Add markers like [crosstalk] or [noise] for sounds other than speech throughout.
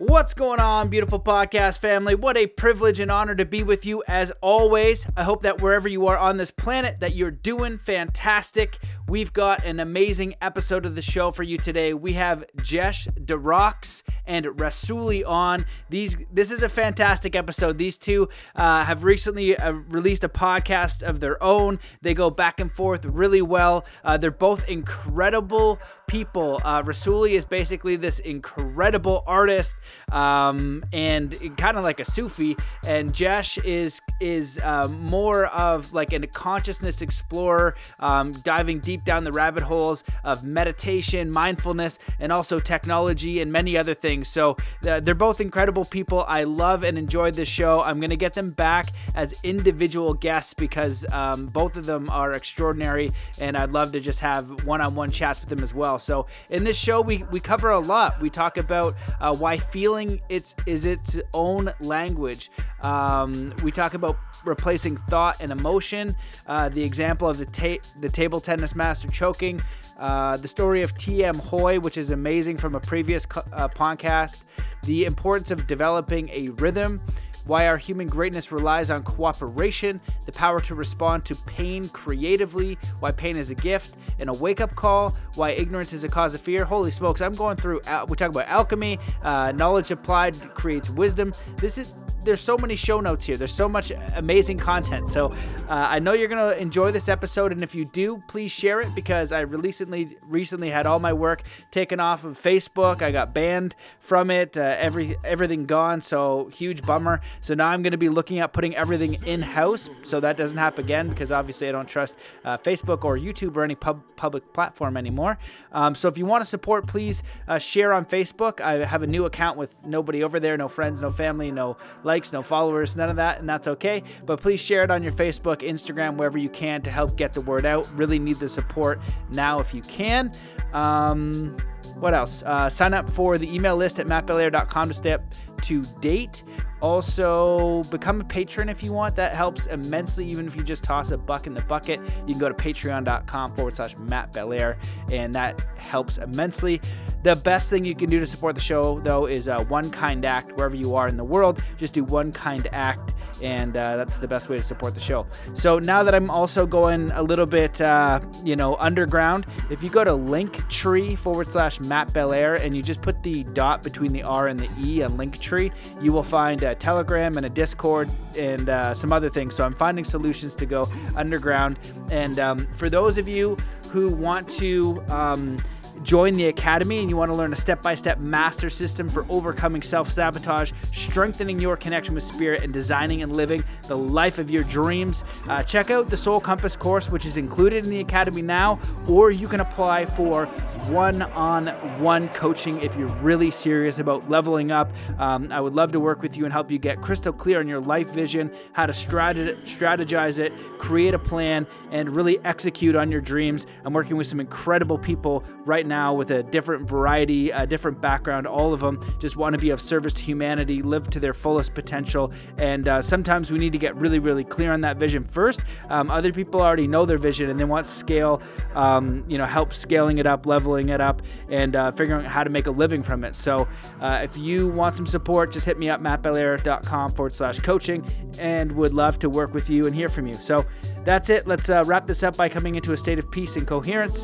What's going on, beautiful podcast family? What a privilege and honor to be with you as always. I hope that wherever you are on this planet that you're doing fantastic. We've got an amazing episode of the show for you today. We have Jesh de Rox and Rasuli on. These this is a fantastic episode. These two uh, have recently uh, released a podcast of their own. They go back and forth really well. Uh, they're both incredible people. Uh, Rasuli is basically this incredible artist um, and kind of like a Sufi, and Jesh is is um, more of like a consciousness explorer, um, diving deep down the rabbit holes of meditation, mindfulness, and also technology and many other things. So uh, they're both incredible people. I love and enjoyed this show. I'm gonna get them back as individual guests because um, both of them are extraordinary, and I'd love to just have one-on-one chats with them as well. So in this show, we we cover a lot. We talk about uh, why feeling it's is its own language. Um, we talk about replacing thought and emotion. Uh, the example of the ta- the table tennis master choking. Uh, the story of T.M. Hoy, which is amazing from a previous uh, podcast. The importance of developing a rhythm why our human greatness relies on cooperation, the power to respond to pain creatively, why pain is a gift, and a wake up call, why ignorance is a cause of fear. Holy smokes, I'm going through, we talk about alchemy, uh, knowledge applied creates wisdom. This is there's so many show notes here. There's so much amazing content. So uh, I know you're gonna enjoy this episode, and if you do, please share it because I recently recently had all my work taken off of Facebook. I got banned from it. Uh, every everything gone. So huge bummer. So now I'm gonna be looking at putting everything in house so that doesn't happen again because obviously I don't trust uh, Facebook or YouTube or any pub- public platform anymore. Um, so if you want to support, please uh, share on Facebook. I have a new account with nobody over there, no friends, no family, no likes, no followers, none of that, and that's okay. But please share it on your Facebook, Instagram, wherever you can to help get the word out. Really need the support now if you can. Um, what else? Uh, sign up for the email list at mattbelair.com to stay up to date. Also, become a patron if you want. That helps immensely, even if you just toss a buck in the bucket. You can go to patreon.com forward slash Matt Belair, and that helps immensely. The best thing you can do to support the show, though, is uh, one kind act wherever you are in the world. Just do one kind act, and uh, that's the best way to support the show. So now that I'm also going a little bit, uh, you know, underground, if you go to Linktree forward slash Matt Belair and you just put the dot between the R and the E on Linktree, you will find a Telegram and a Discord and uh, some other things. So I'm finding solutions to go underground. And um, for those of you who want to, um, join the academy and you want to learn a step by step master system for overcoming self sabotage, strengthening your connection with spirit, and designing and living the life of your dreams, uh, check out the Soul Compass course, which is included in the academy now, or you can apply for one on one coaching if you're really serious about leveling up. Um, I would love to work with you and help you get crystal clear on your life vision, how to strategize it, create a plan, and really execute on your dreams. I'm working with some incredible people right now with a different variety, a different background. All of them just want to be of service to humanity, live to their fullest potential. And uh, sometimes we need to get really, really clear on that vision first. Um, other people already know their vision and they want scale, um, you know, help scaling it up, leveling it up, and uh, figuring out how to make a living from it. So uh, if you want some support, just hit me up, mattbelair.com forward slash coaching, and would love to work with you and hear from you. So that's it. Let's uh, wrap this up by coming into a state of peace and coherence.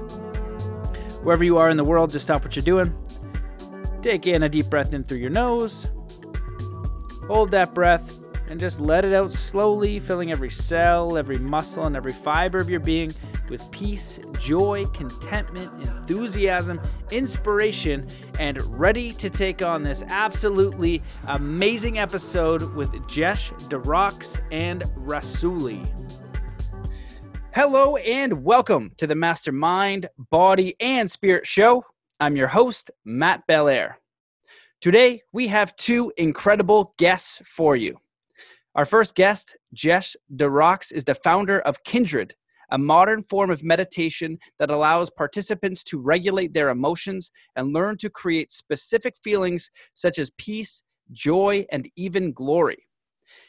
Wherever you are in the world, just stop what you're doing. Take in a deep breath in through your nose. Hold that breath and just let it out slowly, filling every cell, every muscle, and every fiber of your being with peace, joy, contentment, enthusiasm, inspiration, and ready to take on this absolutely amazing episode with Jesh de Rox and Rasuli. Hello and welcome to the Mastermind, Body, and Spirit Show. I'm your host, Matt Belair. Today, we have two incredible guests for you. Our first guest, Jesh de Rox, is the founder of Kindred, a modern form of meditation that allows participants to regulate their emotions and learn to create specific feelings such as peace, joy, and even glory.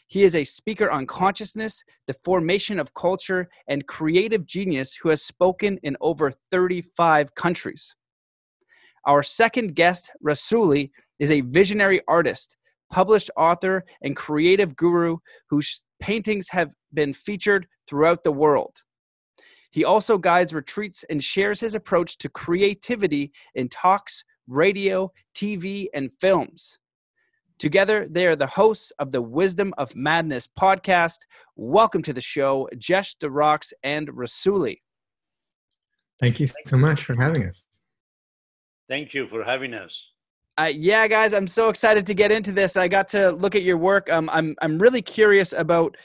He is a speaker on consciousness, the formation of culture, and creative genius who has spoken in over 35 countries. Our second guest, Rasuli, is a visionary artist, published author, and creative guru whose paintings have been featured throughout the world. He also guides retreats and shares his approach to creativity in talks, radio, TV, and films. Together, they are the hosts of the Wisdom of Madness podcast. Welcome to the show, Jesh de Rox and Rasuli. Thank you so much for having us. Thank you for having us. Uh, yeah, guys, I'm so excited to get into this. I got to look at your work. Um, I'm I'm really curious about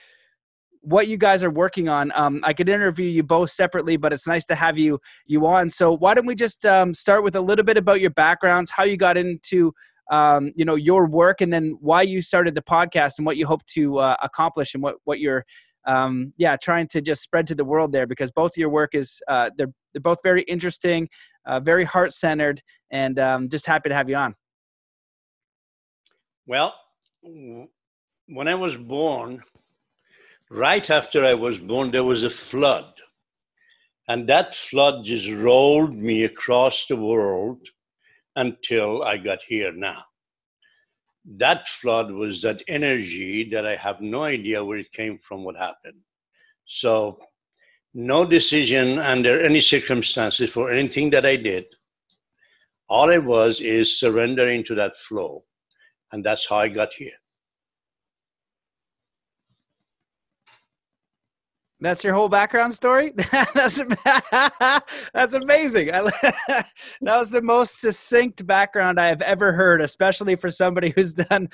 what you guys are working on. Um, I could interview you both separately, but it's nice to have you you on. So why don't we just um, start with a little bit about your backgrounds, how you got into um, you know your work, and then why you started the podcast and what you hope to uh, accomplish and what what you're um, yeah trying to just spread to the world there. Because both your work is uh, they're they're both very interesting, uh, very heart centered, and um, just happy to have you on. Well, when I was born, right after I was born, there was a flood. And that flood just rolled me across the world until I got here now. That flood was that energy that I have no idea where it came from, what happened. So, no decision under any circumstances for anything that I did. All it was is surrendering to that flow. And that's how I got here. That's your whole background story. [laughs] that's [laughs] that's amazing. [laughs] that was the most succinct background I have ever heard, especially for somebody who's done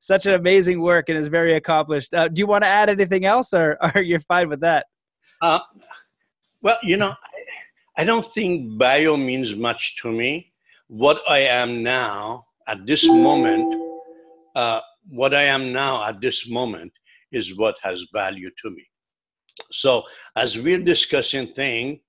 such an amazing work and is very accomplished. Uh, do you want to add anything else, or are you fine with that? Uh, well, you know, I, I don't think bio means much to me. What I am now at this moment, uh, what I am now at this moment is what has value to me. So as we're discussing thing,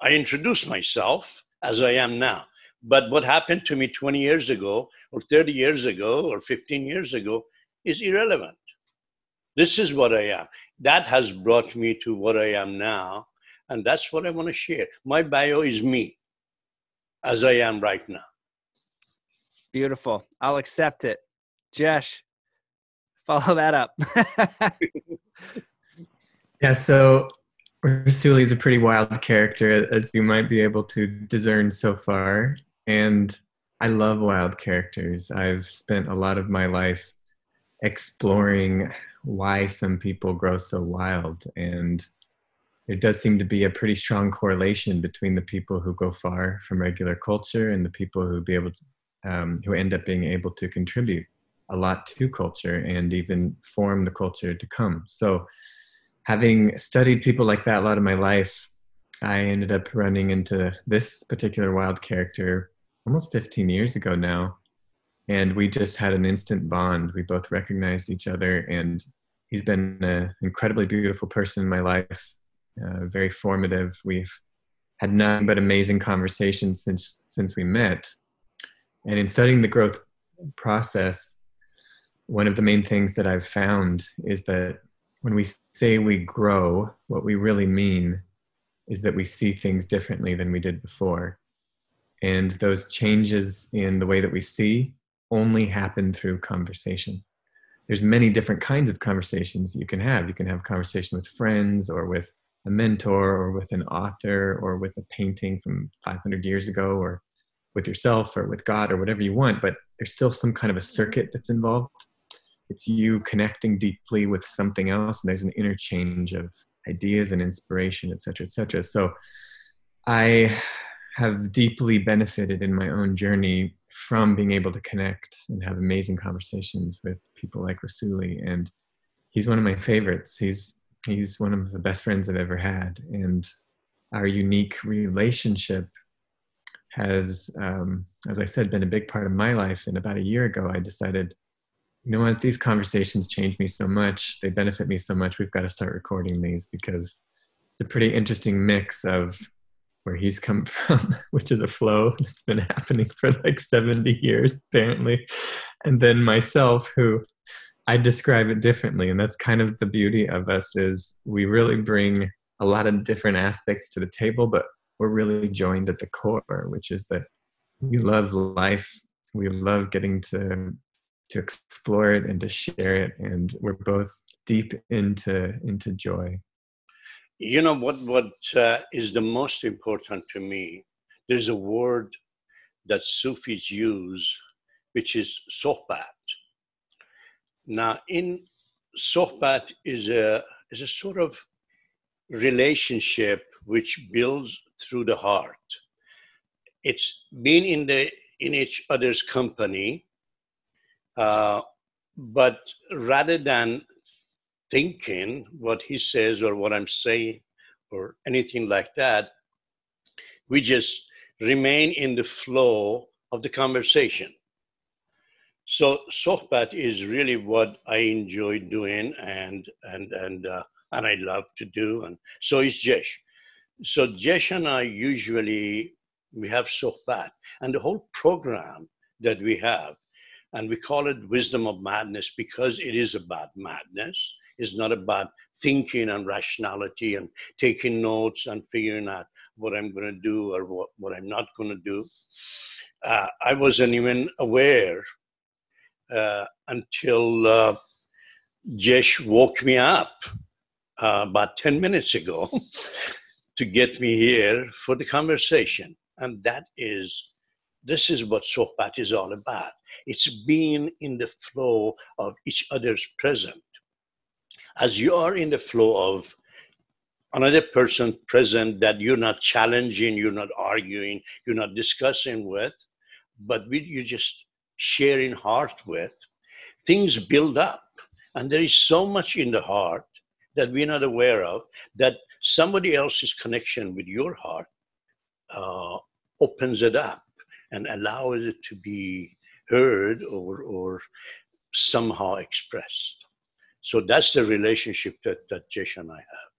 I introduce myself as I am now. But what happened to me 20 years ago, or 30 years ago, or 15 years ago is irrelevant. This is what I am. That has brought me to what I am now. And that's what I want to share. My bio is me as I am right now. Beautiful. I'll accept it. Jesh, [laughs] follow that up. [laughs] yeah, so Rasuli is a pretty wild character, as you might be able to discern so far. And I love wild characters. I've spent a lot of my life exploring why some people grow so wild. And there does seem to be a pretty strong correlation between the people who go far from regular culture and the people who be able to, um, who end up being able to contribute a lot to culture and even form the culture to come. So, having studied people like that a lot of my life, I ended up running into this particular wild character almost 15 years ago now. And we just had an instant bond. We both recognized each other, and he's been an incredibly beautiful person in my life, uh, very formative. We've had nothing but amazing conversations since since we met. And in studying the growth process, one of the main things that I've found is that when we say we grow, what we really mean is that we see things differently than we did before. And those changes in the way that we see only happen through conversation. There's many different kinds of conversations you can have. You can have conversation with friends or with a mentor or with an author or with a painting from 500 years ago or with yourself or with God or whatever you want, but there's still some kind of a circuit that's involved. It's you connecting deeply with something else and there's an interchange of ideas and inspiration et cetera et cetera. So i have deeply benefited in my own journey from being able to connect and have amazing conversations with people like rasuli and he's one of my favorites. He's he's one of the best friends i've ever had and our unique relationship has um, as i said been a big part of my life and about a year ago i decided you know what, these conversations change me so much. They benefit me so much. We've got to start recording these because it's a pretty interesting mix of where he's come [laughs] from, which is a flow [laughs] that's been happening for like 70 years, apparently. And then myself, who I describe it differently. And that's kind of the beauty of us is we really bring a lot of different aspects to the table, but we're really joined at the core, which is that we love life. We love getting to to explore it and to share it, and we're both deep into into joy. You know what? What uh, is the most important to me? There's a word that Sufis use, which is sohbat. Now, in sohbat is a is a sort of relationship which builds through the heart. It's being in the in each other's company, uh, but rather than thinking what he says or what I'm saying or anything like that, we just remain in the flow of the conversation. So sohbat is really what I enjoy doing and and and uh, and I love to do, and so is Jesh. And I usually we have so sohbat, and the whole program that we have, and we call it wisdom of madness because it is about madness. It's not about thinking and rationality and taking notes and figuring out what I'm going to do or what, what I'm not going to do. Uh, I wasn't even aware uh, until uh, Jesh woke me up uh, about 10 minutes ago [laughs] to get me here for the conversation. And that is, this is what Sohbat is all about. It's being in the flow of each other's present. As you are in the flow of another person present that you're not challenging, you're not arguing, you're not discussing with, but you're just sharing heart with, things build up. And there is so much in the heart that we're not aware of that somebody else's connection with your heart uh, opens it up and allows it to be heard or, or somehow expressed. So that's the relationship that, that Jesh and I have.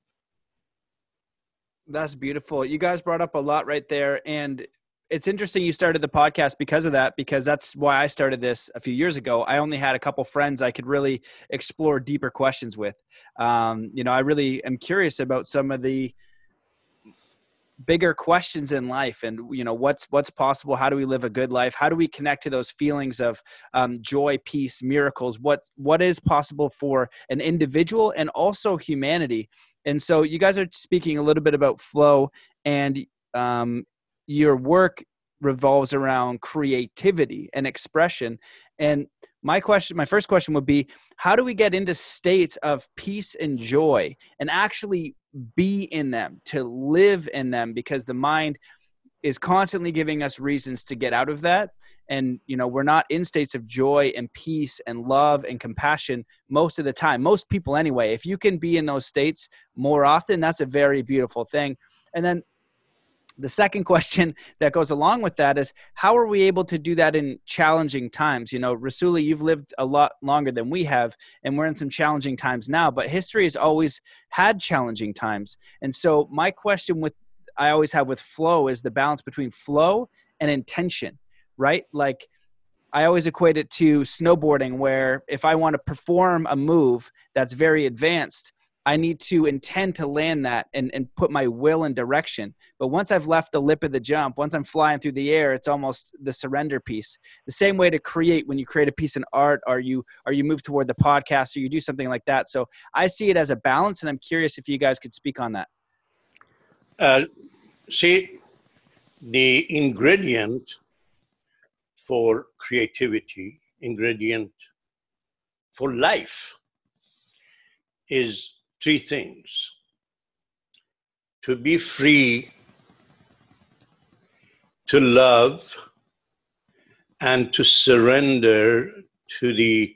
That's beautiful. You guys brought up a lot right there. And it's interesting you started the podcast because of that because that's why i started this a few years ago. I only had a couple friends i could really explore deeper questions with. Um, you know i really am curious about some of the bigger questions in life and you know what's what's possible? How do we live a good life? How do we connect to those feelings of um, joy peace miracles? What what is possible for an individual and also humanity? And so you guys are speaking a little bit about flow and um, your work revolves around creativity and expression. And my question my first question would be how do we get into states of peace and joy and actually be in them to live in them? Because the mind is constantly giving us reasons to get out of that. And you know we're not in states of joy and peace and love and compassion most of the time most people anyway. If you can be in those states more often that's a very beautiful thing. And then the second [laughs] question that goes along with that is how are we able to do that in challenging times? You know rasuli you've lived a lot longer than we have and we're in some challenging times now but history has always had challenging times. And so my question with i always have with flow is the balance between flow and intention right? Like I always equate it to snowboarding, where if I want to perform a move that's very advanced, I need to intend to land that and, and put my will and direction. But once I've left the lip of the jump, once I'm flying through the air, it's almost the surrender piece. The same way to create when you create a piece in art or you or you move toward the podcast or you do something like that. So I see it as a balance and I'm curious if you guys could speak on that. Uh, see, the ingredient for creativity, ingredient for life is three things to be free, to love, and to surrender to the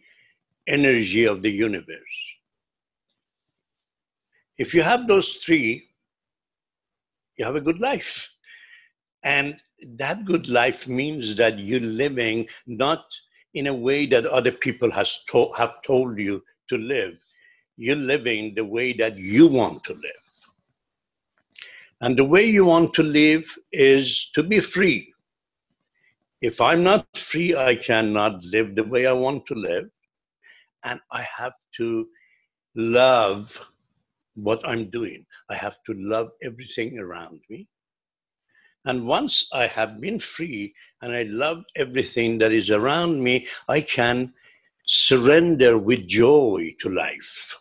energy of the universe. If you have those three, you have a good life. And that good life means that you're living not in a way that other people has to- have told you to live, you're living the way that you want to live. And the way you want to live is to be free. If I'm not free, I cannot live the way I want to live. And I have to love what I'm doing. I have to love everything around me. And once I have been free and I love everything that is around me, I can surrender with joy to life.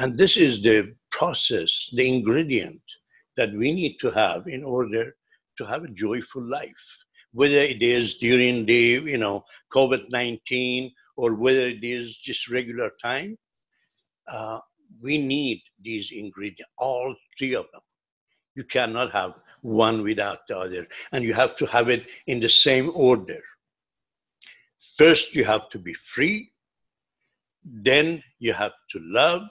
And this is the process, the ingredient that we need to have in order to have a joyful life, whether it is during the, you know, COVID-19 or whether it is just regular time. Uh, we need these ingredients, all three of them. You cannot have one without the other, and you have to have it in the same order. First, you have to be free, then, you have to love,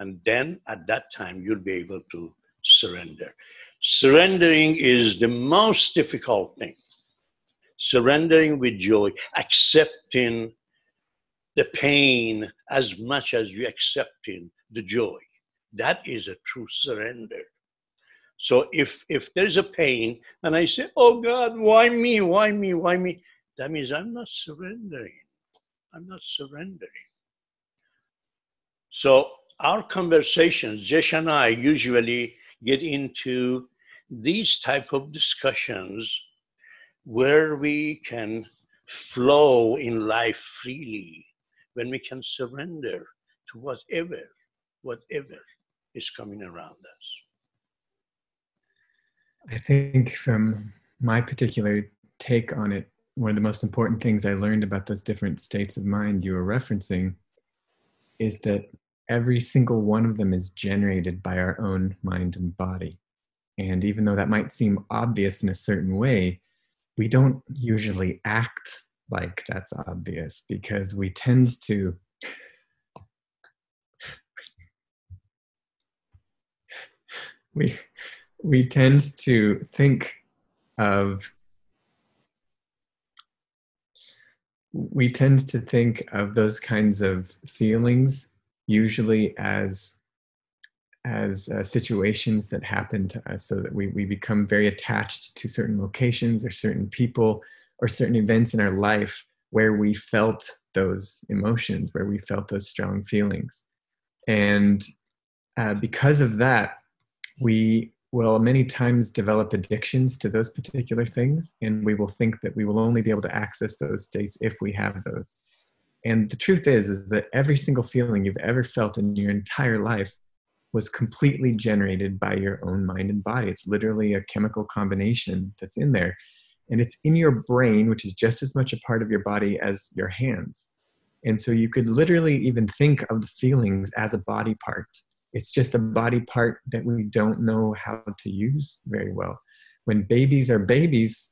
and then at that time, you'll be able to surrender. Surrendering is the most difficult thing. Surrendering with joy, accepting the pain as much as you accepting the joy. That is a true surrender. So if if there's a pain and I say, "Oh God, why me? Why me? Why me?" That means I'm not surrendering. I'm not surrendering. So our conversations, Jesh and I usually get into these type of discussions where we can flow in life freely, when we can surrender to whatever, whatever is coming around us. I think from my particular take on it, one of the most important things I learned about those different states of mind you were referencing is that every single one of them is generated by our own mind and body. And even though that might seem obvious in a certain way, we don't usually act like that's obvious because we tend to [laughs] we we tend to think of we tend to think of those kinds of feelings usually as as uh, situations that happen to us so that we, we become very attached to certain locations or certain people or certain events in our life where we felt those emotions where we felt those strong feelings and uh, because of that we will many times develop addictions to those particular things, and we will think that we will only be able to access those states if we have those. And the truth is, is that every single feeling you've ever felt in your entire life was completely generated by your own mind and body. It's literally a chemical combination that's in there. And it's in your brain, which is just as much a part of your body as your hands. And so you could literally even think of the feelings as a body part it's just a body part that we don't know how to use very well. When babies are babies,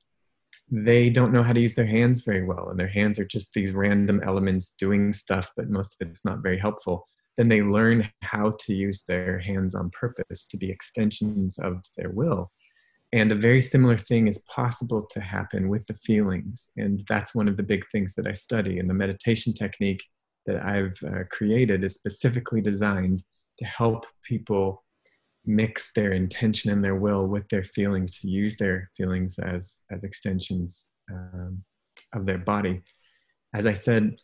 they don't know how to use their hands very well, and their hands are just these random elements doing stuff, but most of it's not very helpful. Then they learn how to use their hands on purpose to be extensions of their will. And a very similar thing is possible to happen with the feelings. And that's one of the big things that I study. And the meditation technique that I've uh, created is specifically designed to help people mix their intention and their will with their feelings to use their feelings as as extensions um, of their body. As i said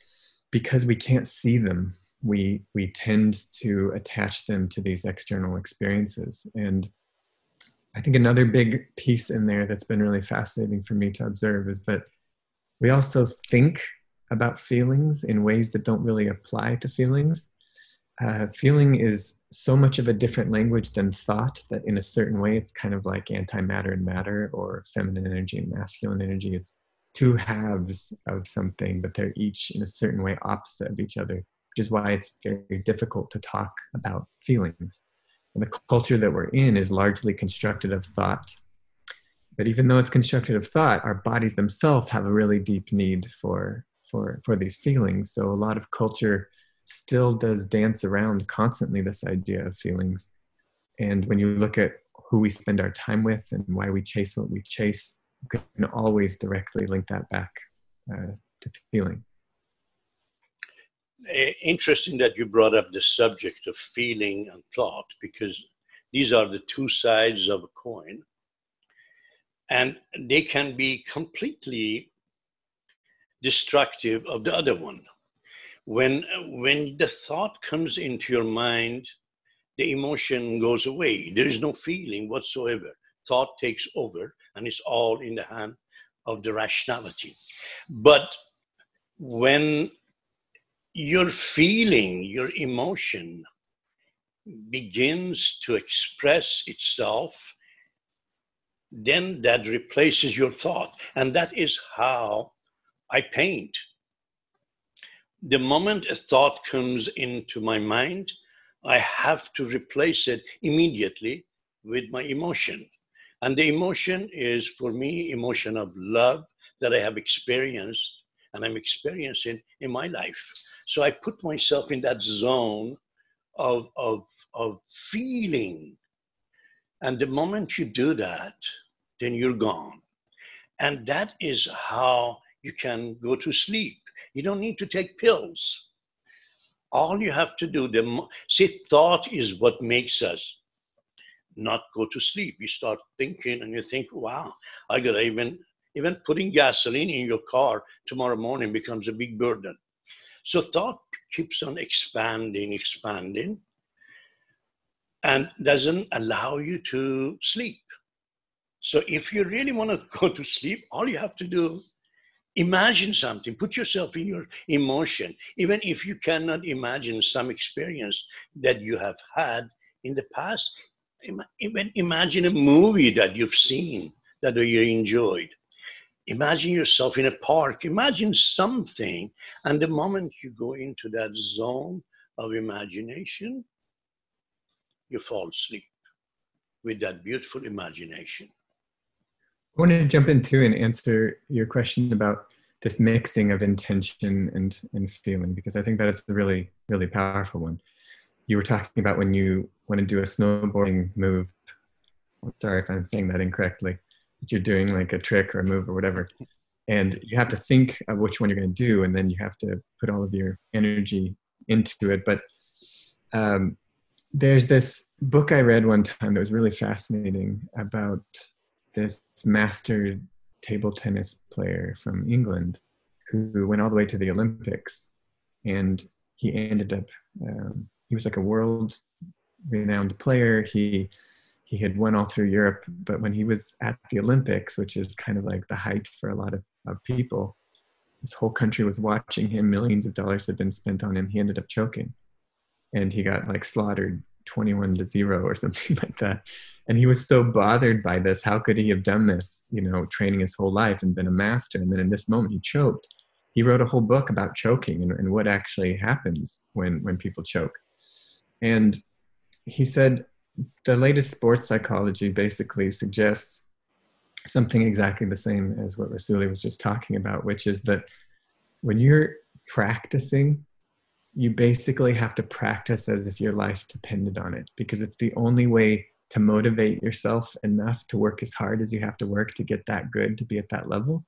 because we can't see them we we tend to attach them to these external experiences. And i think another big piece in there that's been really fascinating for me to observe is that we also think about feelings in ways that don't really apply to feelings uh, feeling is so much of a different language than thought that in a certain way it's kind of like antimatter and matter or feminine energy and masculine energy. It's two halves of something but they're each in a certain way opposite of each other which is why it's very difficult to talk about feelings. And the culture that we're in is largely constructed of thought. But even though it's constructed of thought our bodies themselves have a really deep need for for for these feelings. So a lot of culture still does dance around constantly this idea of feelings. And when you look at who we spend our time with and why we chase what we chase, you can always directly link that back uh, to feeling. Eh, interesting that you brought up the subject of feeling and thought because these are the two sides of a coin and they can be completely destructive of the other one when when the thought comes into your mind the emotion goes away there is no feeling whatsoever thought takes over and it's all in the hand of the rationality. But when your feeling, your emotion begins to express itself, then that replaces your thought. And that is how I paint. The moment a thought comes into my mind, I have to replace it immediately with my emotion. And the emotion is for me emotion of love that I have experienced and I'm experiencing in my life. So I put myself in that zone of, of, of feeling. And the moment you do that, then you're gone. And that is how you can go to sleep. You don't need to take pills. All you have to do, the see, thought is what makes us not go to sleep. You start thinking and you think, wow, I gotta even even putting gasoline in your car tomorrow morning becomes a big burden. So thought keeps on expanding, expanding, and doesn't allow you to sleep. So if you really want to [laughs] go to sleep, all you have to do imagine something. Put yourself in your emotion even if you cannot imagine some experience that you have had in the past. Even imagine a movie that you've seen that you enjoyed. Imagine yourself in a park. Imagine something and the moment you go into that zone of imagination you fall asleep with that beautiful imagination i want to jump into and answer your question about this mixing of intention and and feeling because i think that is a really really powerful one. You were talking about when you want to do a snowboarding move. Sorry if i'm saying that incorrectly but you're doing like a trick or a move or whatever and you have to think of which one you're going to do and then you have to put all of your energy into it but um, there's this book i read one time that was really fascinating about this master table tennis player from england who went all the way to the olympics and he ended up um, he was like a world renowned player he he had won all through Europe, but when he was at the Olympics, which is kind of like the height for a lot of, of people, this whole country was watching him. Millions of dollars had been spent on him. He ended up choking, and he got like slaughtered 21 to zero or [laughs] something like that. And he was so bothered by this. How could he have done this? You know, training his whole life and been a master, and then in this moment he choked. He wrote a whole book about choking and, and what actually happens when when people choke. And he said the latest sports psychology basically suggests something exactly the same as what Rasuli was just talking about, which is that when you're practicing, you basically have to practice as if your life depended on it because it's the only way to motivate yourself enough to work as hard as you have to work to get that good, to be at that level.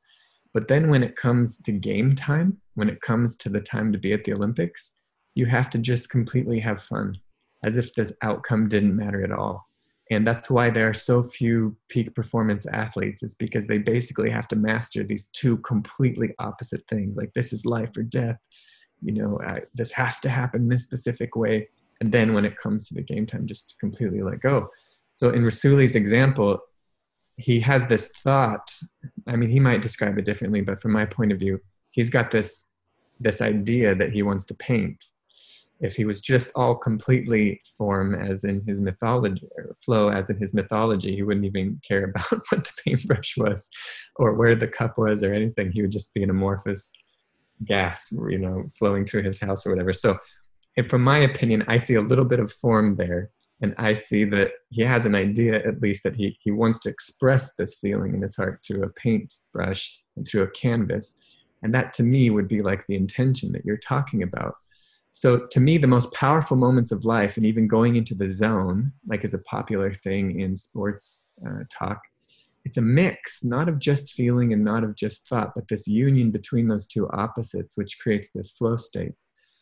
But then when it comes to game time, when it comes to the time to be at the Olympics, you have to just completely have fun as if the outcome didn't matter at all. And that's why there are so few peak performance athletes, is because they basically have to master these two completely opposite things. Like, this is life or death. You know, uh, this has to happen this specific way. And then when it comes to the game time, just completely let go. So, in Rasuli's example, he has this thought. I mean, he might describe it differently, but from my point of view, he's got this this idea that he wants to paint if he was just all completely form as in his mythology flow as in his mythology he wouldn't even care [laughs] about what the paintbrush was or where the cup was or anything he would just be an amorphous gas you know flowing through his house or whatever. So from my opinion i see a little bit of form there and i see that he has an idea at least that he, he wants to express this feeling in his heart through a paintbrush and through a canvas. And that to me would be like the intention that you're talking about. So to me the most powerful moments of life and even going into the zone like is a popular thing in sports uh, talk it's a mix not of just feeling and not of just thought but this union between those two opposites which creates this flow state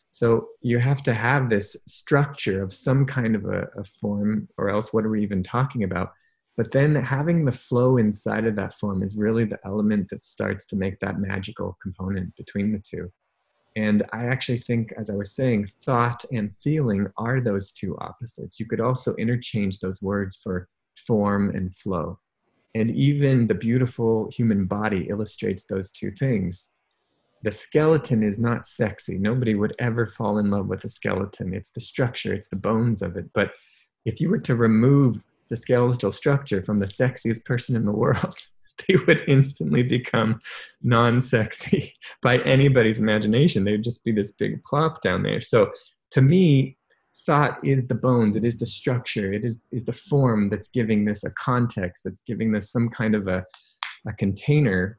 so you have to have this structure of some kind of a, a form or else what are we even talking about but then having the flow inside of that form is really the element that starts to make that magical component between the two and I actually think, as I was saying, thought and feeling are those two opposites. You could also interchange those words for form and flow. And even the beautiful human body illustrates those two things. The skeleton is not sexy. Nobody would ever fall in love with a skeleton. It's the structure, it's the bones of it. But if you were to remove the skeletal structure from the sexiest person in the world, [laughs] they would instantly become non sexy [laughs] by anybody's imagination. They'd just be this big plop down there. So to me, thought is the bones, it is the structure, it is, is the form that's giving this a context, that's giving this some kind of a, a container.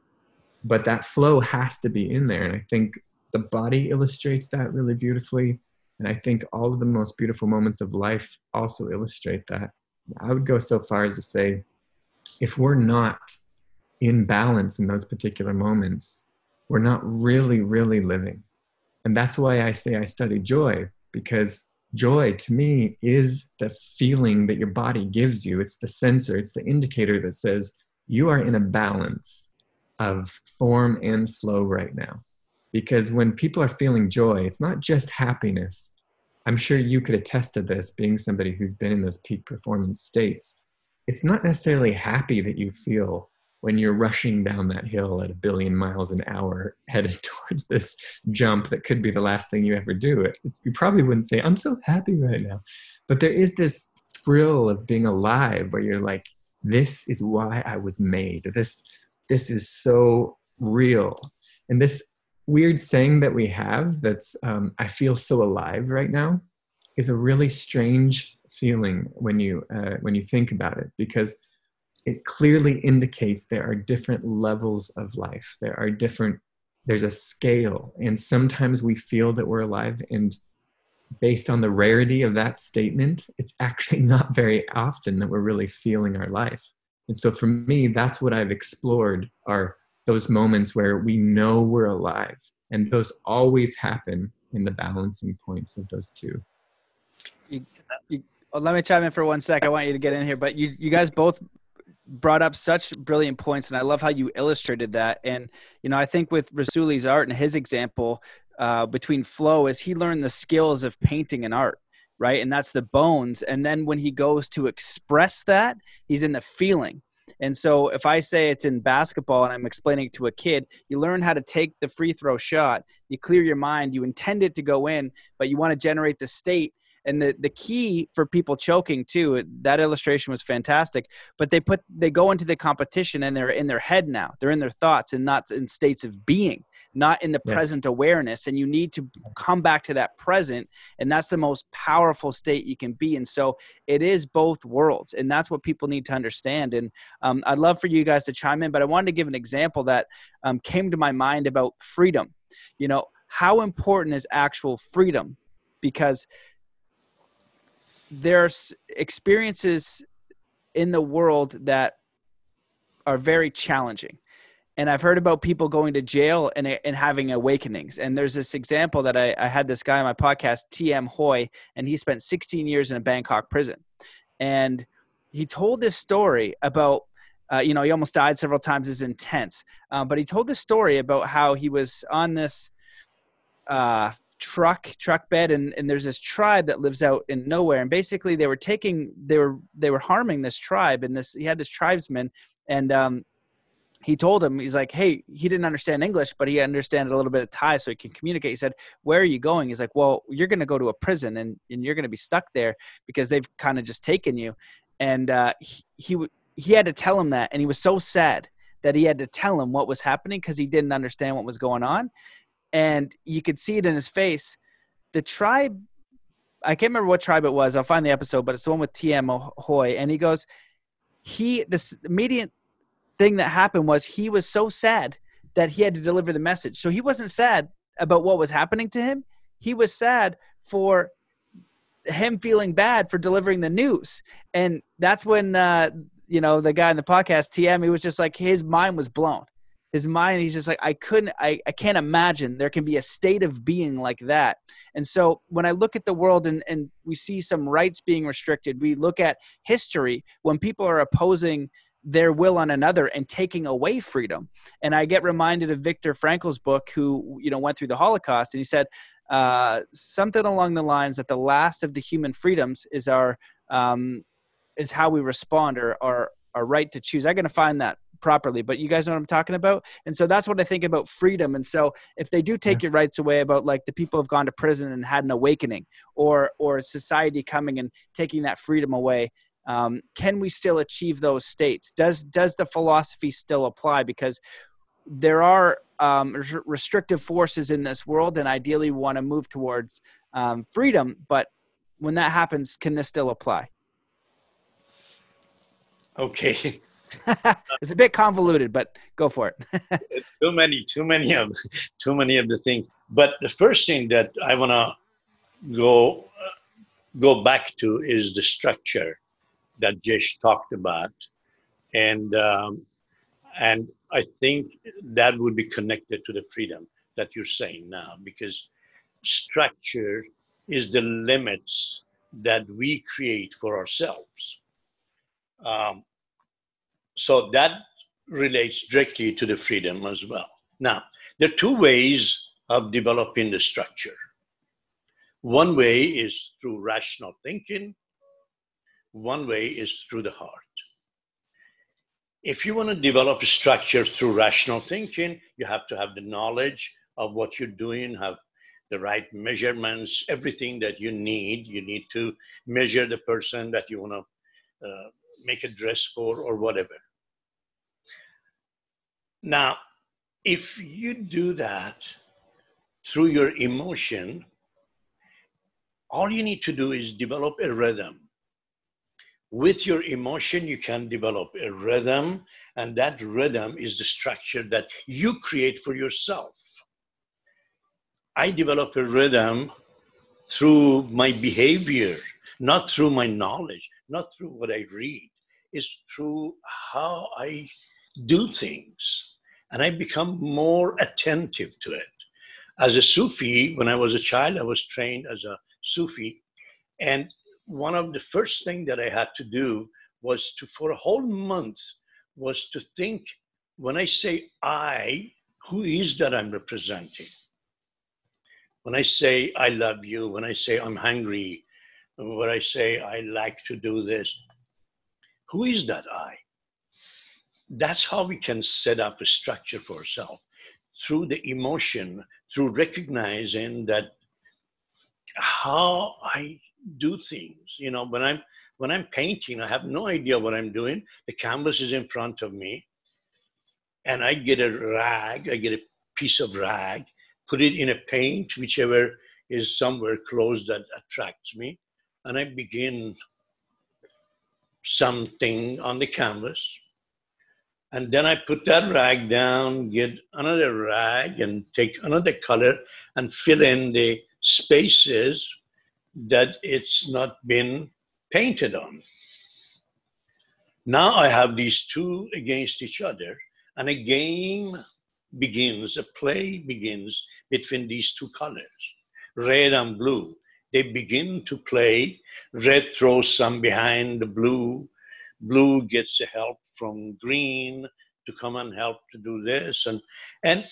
But that flow has to be in there. And I think the body illustrates that really beautifully. And I think all of the most beautiful moments of life also illustrate that. I would go so far as to say if we're not in balance in those particular moments, we're not really, really living. And that's why I say I study joy, because joy to me is the feeling that your body gives you. It's the sensor, it's the indicator that says you are in a balance of form and flow right now. Because when people are feeling joy, it's not just happiness. I'm sure you could attest to this, being somebody who's been in those peak performance states. It's not necessarily happy that you feel when you're rushing down that hill at a billion miles an hour [laughs] headed [laughs] towards this jump that could be the last thing you ever do it's, you probably wouldn't say i'm so happy right now. But there is this thrill of being alive where you're like this is why i was made. This this is so real. And this weird saying that we have that's um, i feel so alive right now is a really strange feeling when you uh, when you think about it because it clearly indicates there are different levels of life. There are different, there's a scale. And sometimes we feel that we're alive. And based on the rarity of that statement, it's actually [laughs] not very often that we're really feeling our life. And so for me, that's what I've explored are those moments where we know we're alive. And those always happen in the balancing points of those two. You, you, well, let me chime in for one sec. I want you to get in here, but you, you guys both brought up such brilliant points and i love how you illustrated that. And you know i think with rasuli's art and his example uh, between flow is he learned the skills of painting and art right? And that's the bones. And then when he goes to express that he's in the feeling. And so if i say it's in basketball and i'm explaining it to a kid you learn how to take the free throw shot you clear your mind you intend it to go in but you want to generate the state and the the key for people choking too that illustration was fantastic but they put they go into the competition and they're in their head now. They're in their thoughts and not in states of being not in the yeah. present awareness and you need to come back to that present and that's the most powerful state you can be and so it is both worlds and that's what people need to understand. And um, i'd love for you guys to chime in but i wanted to give an example that um, came to my mind about freedom. You know how important is actual freedom? Because there's experiences in the world that are very challenging and I've heard about people going to jail and, and having awakenings. And there's this example that I, I had this guy on my podcast, TM Hoy, and he spent 16 years in a Bangkok prison. And he told this story about, uh, you know, he almost died several times, is intense. Uh, but he told this story about how he was on this uh, truck truck bed and, and there's this tribe that lives out in nowhere. And basically they were taking they were they were harming this tribe and this he had this tribesman and um he told him he's like hey he didn't understand english but he understood a little bit of thai so he can communicate. He said where are you going? He's like well you're going to go to a prison and, and you're going to be stuck there because they've kind of just taken you. And uh, he, he he had to tell him that and he was so sad that he had to tell him what was happening because he didn't understand what was going on and you could see it in his face. The tribe, I can't remember what tribe it was. I'll find the episode, but it's the one with TM Hoy, and he goes, he this immediate thing that happened was he was so sad that he had to deliver the message. So he wasn't sad about what was happening to him. He was sad for him feeling bad for delivering the news. And that's when uh, you know, the guy in the podcast, TM, he was just like his mind was blown his mind he's just like i couldn't I, I can't imagine there can be a state of being like that and so when i look at the world and, and we see some rights being restricted we look at history when people are opposing their will on another and taking away freedom and i get reminded of viktor frankl's book who you know went through the holocaust and he said uh, something along the lines that the last of the human freedoms is our um, is how we respond or our our right to choose. I'm going to find that properly, but you guys know what I'm talking about. And so that's what I think about freedom. And so if they do take yeah. your rights away, about like the people have gone to prison and had an awakening, or or society coming and taking that freedom away, um, can we still achieve those states? Does does the philosophy still apply? Because there are um, restrictive forces in this world, and ideally we want to move towards um, freedom. But when that happens, can this still apply? Okay. [laughs] [laughs] it's a bit convoluted, but go for it. [laughs] too many, too many of, too many of the things. But the first thing that I want to go go back to is the structure that Jesh talked about, and um, and I think that would be connected to the freedom that you're saying now, because structure is the limits that we create for ourselves. Um, so that relates directly to the freedom as well. Now, there are two ways of developing the structure. One way is through rational thinking, one way is through the heart. If you want to develop a structure through rational thinking, you have to have the knowledge of what you're doing, have the right measurements, everything that you need. You need to measure the person that you want to uh, make a dress for or whatever. Now, if you do that through your emotion, all you need to do is develop a rhythm. With your emotion, you can develop a rhythm, and that rhythm is the structure that you create for yourself. I develop a rhythm through my behavior, not through my knowledge, not through what I read. It's through how I do things and I become more attentive to it. As a Sufi, when I was a child, I was trained as a Sufi, and one of the first things that I had to do was to, for a whole month, was to think when I say I, who is that I'm representing? When I say I love you, when I say I'm hungry, when I say I like to do this, who is that I? That's how we can set up a structure for ourselves through the emotion, through recognizing that how I do things. You know, when I'm when I'm painting, I have no idea what I'm doing. The canvas is in front of me, and I get a rag, I get a piece of rag, put it in a paint, whichever is somewhere close that attracts me, and I begin something on the canvas and then I put that rag down, get another rag, and take another color and fill in the spaces that it's not been painted on. Now I have these two against each other, and a game begins, a play begins between these two colors, red and blue. They begin to play. Red throws some behind the blue. Blue gets the help from green to come and help to do this. And and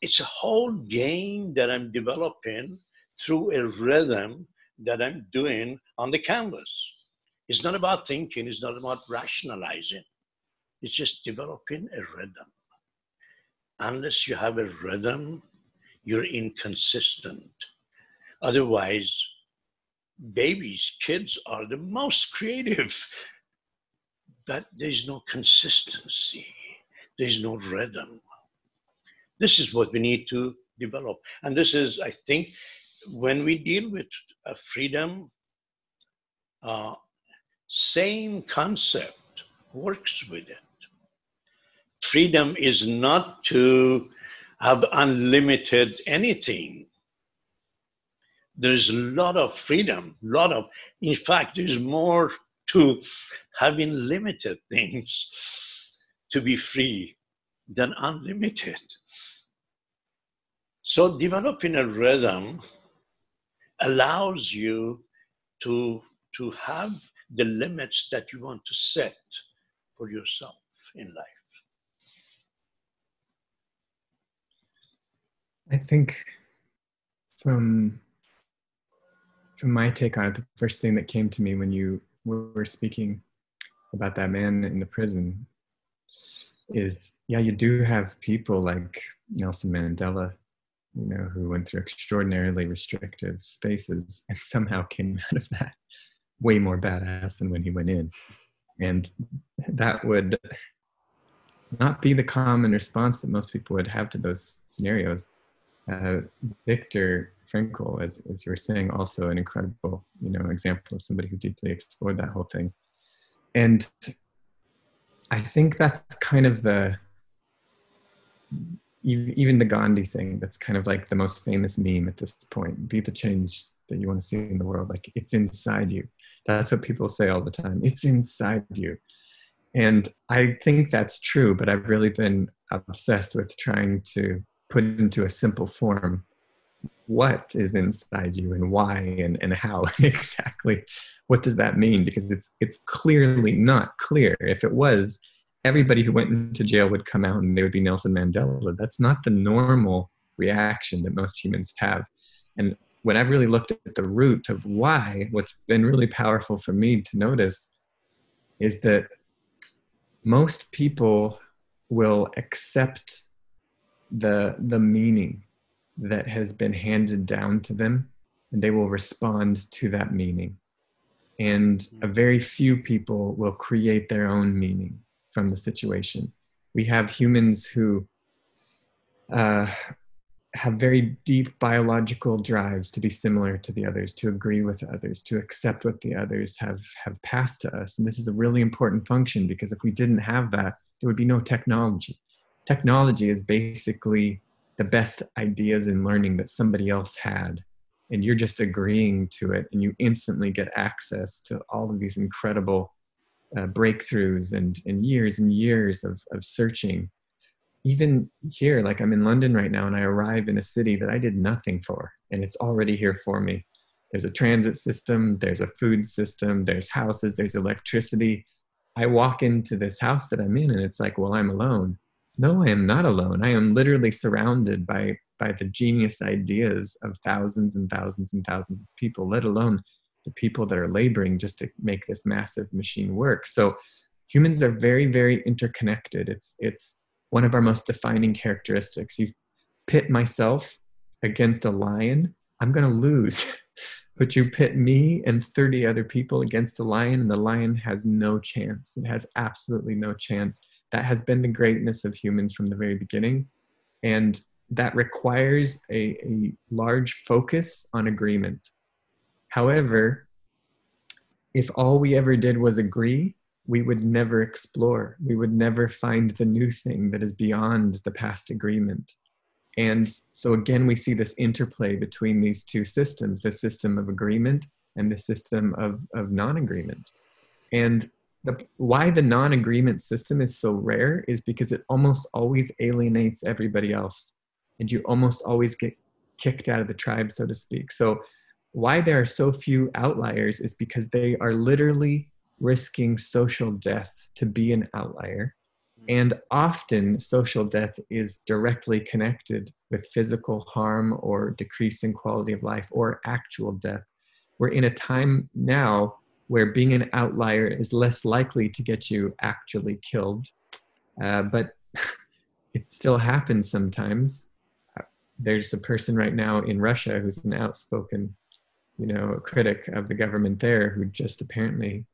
it's a whole game that i'm developing through a rhythm that i'm doing on the canvas. It's not about thinking it's not about rationalizing. It's just developing a rhythm. Unless you have a rhythm you're inconsistent. Otherwise babies kids are the most [laughs] creative but there's no consistency, there's no rhythm. This is what we need to develop. And this is, I think, when we deal with uh, freedom, uh, same concept works with it. Freedom is not to have unlimited anything. There's a lot of freedom, a lot of, in fact, there's more to having limited things to be free than unlimited. So developing a rhythm allows you to, to have the limits that you want to set for yourself in life. I think from from my take on it, the first thing that came to me when you were speaking about that man in the prison is yeah, you do have people like Nelson Mandela, you know, who went through extraordinarily restrictive spaces [laughs] and somehow came out of that way more badass than when he went in. And that would not be the common response that most people would have to those scenarios. Uh, Viktor Frankl, as, as you were saying, also an incredible, you know, example of somebody who deeply explored that whole thing. And I think that's kind of the even the Gandhi thing. That's kind of like the most famous meme at this point. Be the change that you want to see in the world. Like it's inside you. That's what people say all the time. It's inside you. And I think that's true, but I've really been obsessed with trying to put into a simple form what is inside you and why and, and how [laughs] exactly what does that mean? Because it's it's clearly not clear. If it was everybody who went into jail would come out and they would be nelson mandela. That's not the normal reaction that most humans have. And when i've really looked at the root of why what's been really powerful for me to notice is that most people will accept the the meaning that has been handed down to them and they will respond to that meaning. And a mm. very few people will create their own meaning from the situation. We have humans who uh, have very deep biological drives to be similar to the others to agree with others to accept what the others have have passed to us. And this is a really important function because if we didn't have that there would be no technology. Technology is basically the best ideas and learning that somebody else had. And you're just agreeing to it and you instantly get access to all of these incredible uh, breakthroughs and, and years and years of, of searching. Even here like i'm in london right now and i arrive in a city that i did nothing for and it's already here for me. There's a transit system there's a food system there's houses there's electricity. I walk into this house that i'm in and it's like well i'm alone no, I am not alone. I am literally surrounded by, by the genius ideas of thousands and thousands and thousands of people, let alone the people that are laboring just to make this massive machine work. So humans are very, very interconnected. It's, it's one of our most defining characteristics. You pit myself against a lion, I'm going to lose. [laughs] but you pit me and 30 other people against a lion, and the lion has no chance. It has absolutely no chance that has been the greatness of humans from the very beginning. And that requires a, a large focus on agreement. However if all we ever did was agree we would never explore. We would never find the new thing that is beyond the past agreement. And so again we see this interplay between these two systems the system of agreement and the system of, of non-agreement. And the, why the non-agreement system is so rare is because it almost always alienates everybody else. And you almost always get kicked out of the tribe so to speak. So why there are so few outliers is because they are literally risking social death to be an outlier. Hmm. And often social death is directly connected with physical harm or decrease in quality of life or actual death. We're in a time now where being an outlier is less likely to get you actually killed. Uh, but [laughs] it still happens sometimes. Uh, there's a person right now in Russia who's an outspoken, you know, critic of the government there who just apparently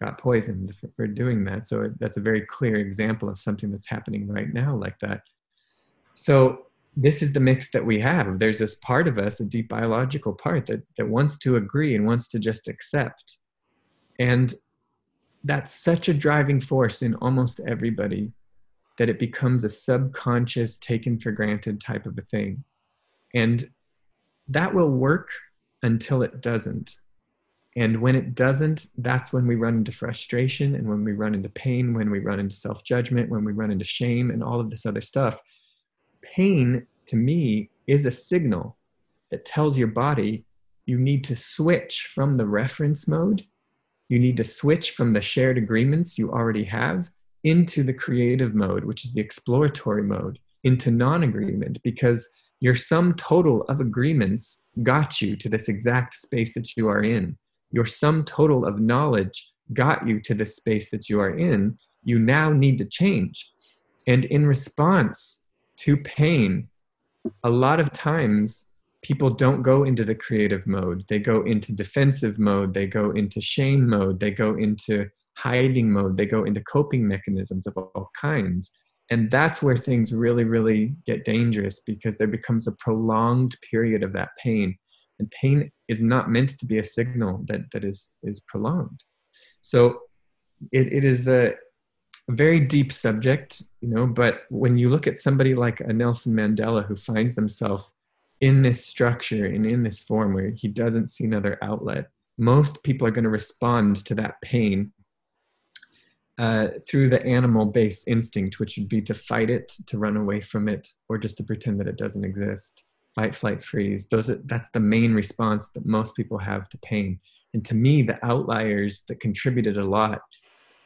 got poisoned for doing that. So that's a very clear example of something that's happening right now like that. So this is the mix that we have. There's this part of us, a deep biological part that, that wants to agree and wants to just accept and that's such a driving force in almost everybody that it becomes a subconscious, taken for granted type of a thing. And that will work until it doesn't. And when it doesn't, that's when we run into frustration and when we run into pain, when we run into self judgment, when we run into shame, and all of this other stuff. Pain, to me, is a signal that tells your body you need to switch from the reference mode you need to switch from the shared agreements you already have into the creative mode, which is the exploratory mode, into non agreement, because your sum total of agreements got you to this exact space that you are in. Your sum total of knowledge got you to the space that you are in, you now need to change. And in response to pain, a lot of times people don't go into the creative mode. They go into defensive mode. They go into shame mode. They go into hiding mode. They go into coping mechanisms of all kinds. And that's where things really, really get dangerous because there becomes a prolonged period of that pain. And pain is not meant to be a signal that, that is, is prolonged. So it, it is a, very deep subject, you know, but when you look at somebody like a Nelson Mandela who finds themselves in this structure and in this form where he doesn't see another outlet, most people are going to respond to that pain uh, through the animal based instinct, which would be to fight it, to run away from it, or just to pretend that it doesn't exist. Fight, flight, freeze. Those are, that's the main response that most people have to pain. And to me, the outliers that contributed a lot,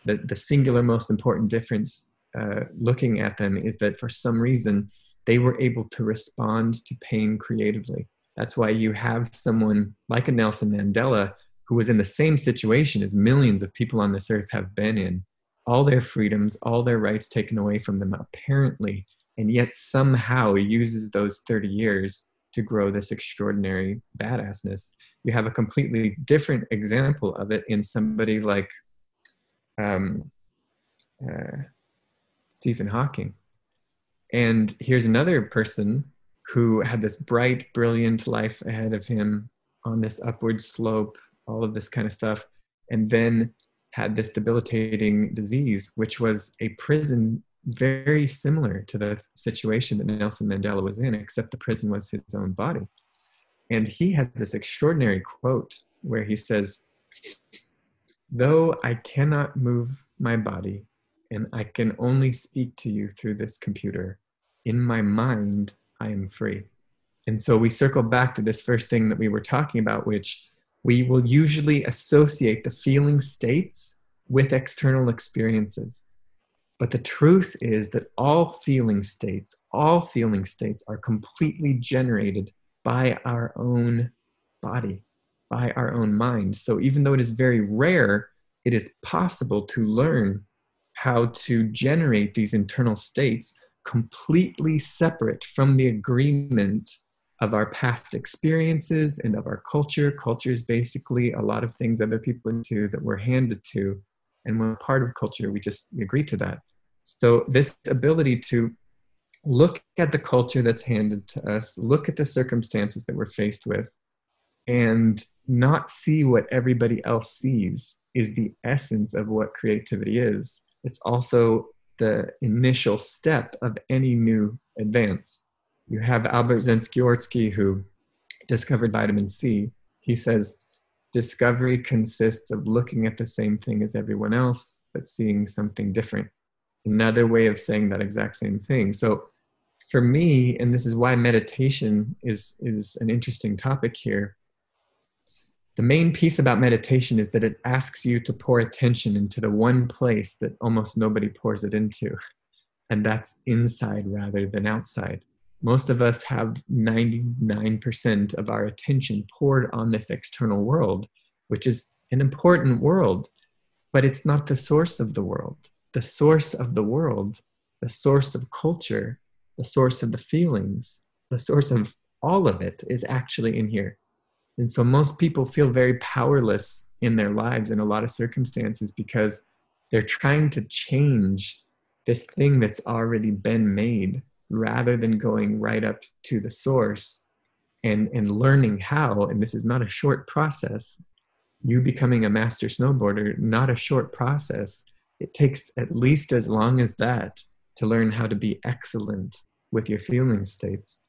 the, the singular most important difference uh, looking at them is that for some reason, they were able to respond to pain creatively. That's why you have someone like a Nelson Mandela who was in the same situation as millions of people on this earth have been in, all their freedoms, all their rights taken away from them, apparently, and yet somehow uses those 30 years to grow this extraordinary badassness. You have a completely different example of it in somebody like um, uh, Stephen Hawking and here's another person who had this bright, brilliant life ahead of him on this upward slope, all of this kind of stuff, and then had this debilitating disease, which was a prison very similar to the situation that Nelson Mandela was in, except the prison was his own body. And he has this extraordinary quote where he says, Though I cannot move my body and I can only speak to you through this computer, in my mind, I am free. And so we circle back to this first thing that we were talking about, which we will usually associate the feeling states with external experiences. But the truth is that all feeling states, all feeling states are completely generated by our own body, by our own mind. So even though it is very rare, it is possible to learn how to generate these internal states completely separate from the agreement of our past experiences and of our culture. Culture is basically a lot of things other people do that we're handed to. And we're part of culture, we just agree to that. So, this ability to look at the culture that's handed to us, look at the circumstances that we're faced with, and not see what everybody else sees is the essence of what creativity is. It's also the initial step of any new advance. You have Albert Szent-Györgyi, who discovered vitamin C. He says, discovery consists of looking at the same thing as everyone else, but seeing something different. Another way of saying that exact same thing. So for me, and this is why meditation is, is an interesting topic here, the main piece about meditation is that it asks you to pour attention into the one place that almost nobody pours it into, and that's inside rather than outside. Most of us have 99% of our attention poured on this external world, which is an important world, but it's not the source of the world. The source of the world, the source of culture, the source of the feelings, the source of all of it is actually in here and so most people feel very powerless in their lives in a lot of circumstances because they're trying to change this thing that's already been made rather than going right up to the source and, and learning how. And this is not a short process. You becoming a master snowboarder, not a short process. It takes at least as long as that to learn how to be excellent with your feeling states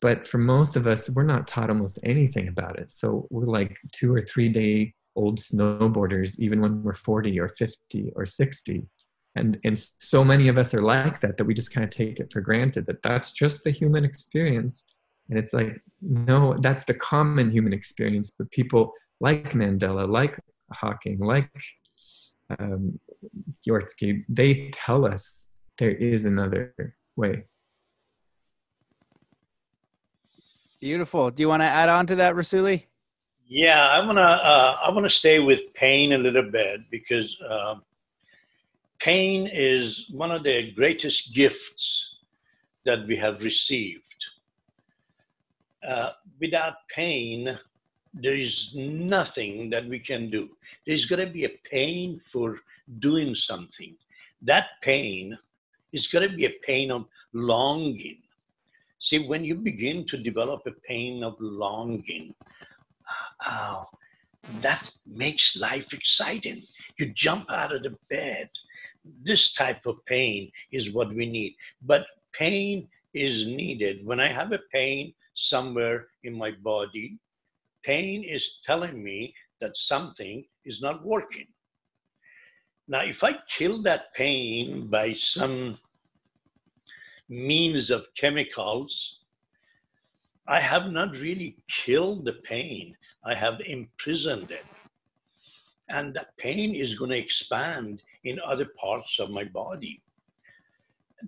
but for most of us, we're not taught almost anything about it. So we're like two or three day old snowboarders, even when we're 40 or 50 or 60. And, and so many of us are like that, that we just kind of take it for granted that that's just the human experience. And it's like, no, that's the common human experience. But people like Mandela, like Hawking, like um, Györgyi, they tell us there is another way. Beautiful. Do you want to add on to that, Rasuli? Yeah, I wanna uh, I wanna stay with pain a little bit because uh, pain is one of the greatest gifts that we have received. Uh, without pain, there is nothing that we can do. There's gonna be a pain for doing something. That pain is going to be a pain of longing. See, when you begin to develop a pain of longing, uh, that makes life exciting. You jump out of the bed. This type of pain is what we need. But pain is needed. When I have a pain somewhere in my body, pain is telling me that something is not working. Now, if I kill that pain by some means of chemicals, I have not really killed the pain, I have imprisoned it. And that pain is going to expand in other parts of my body.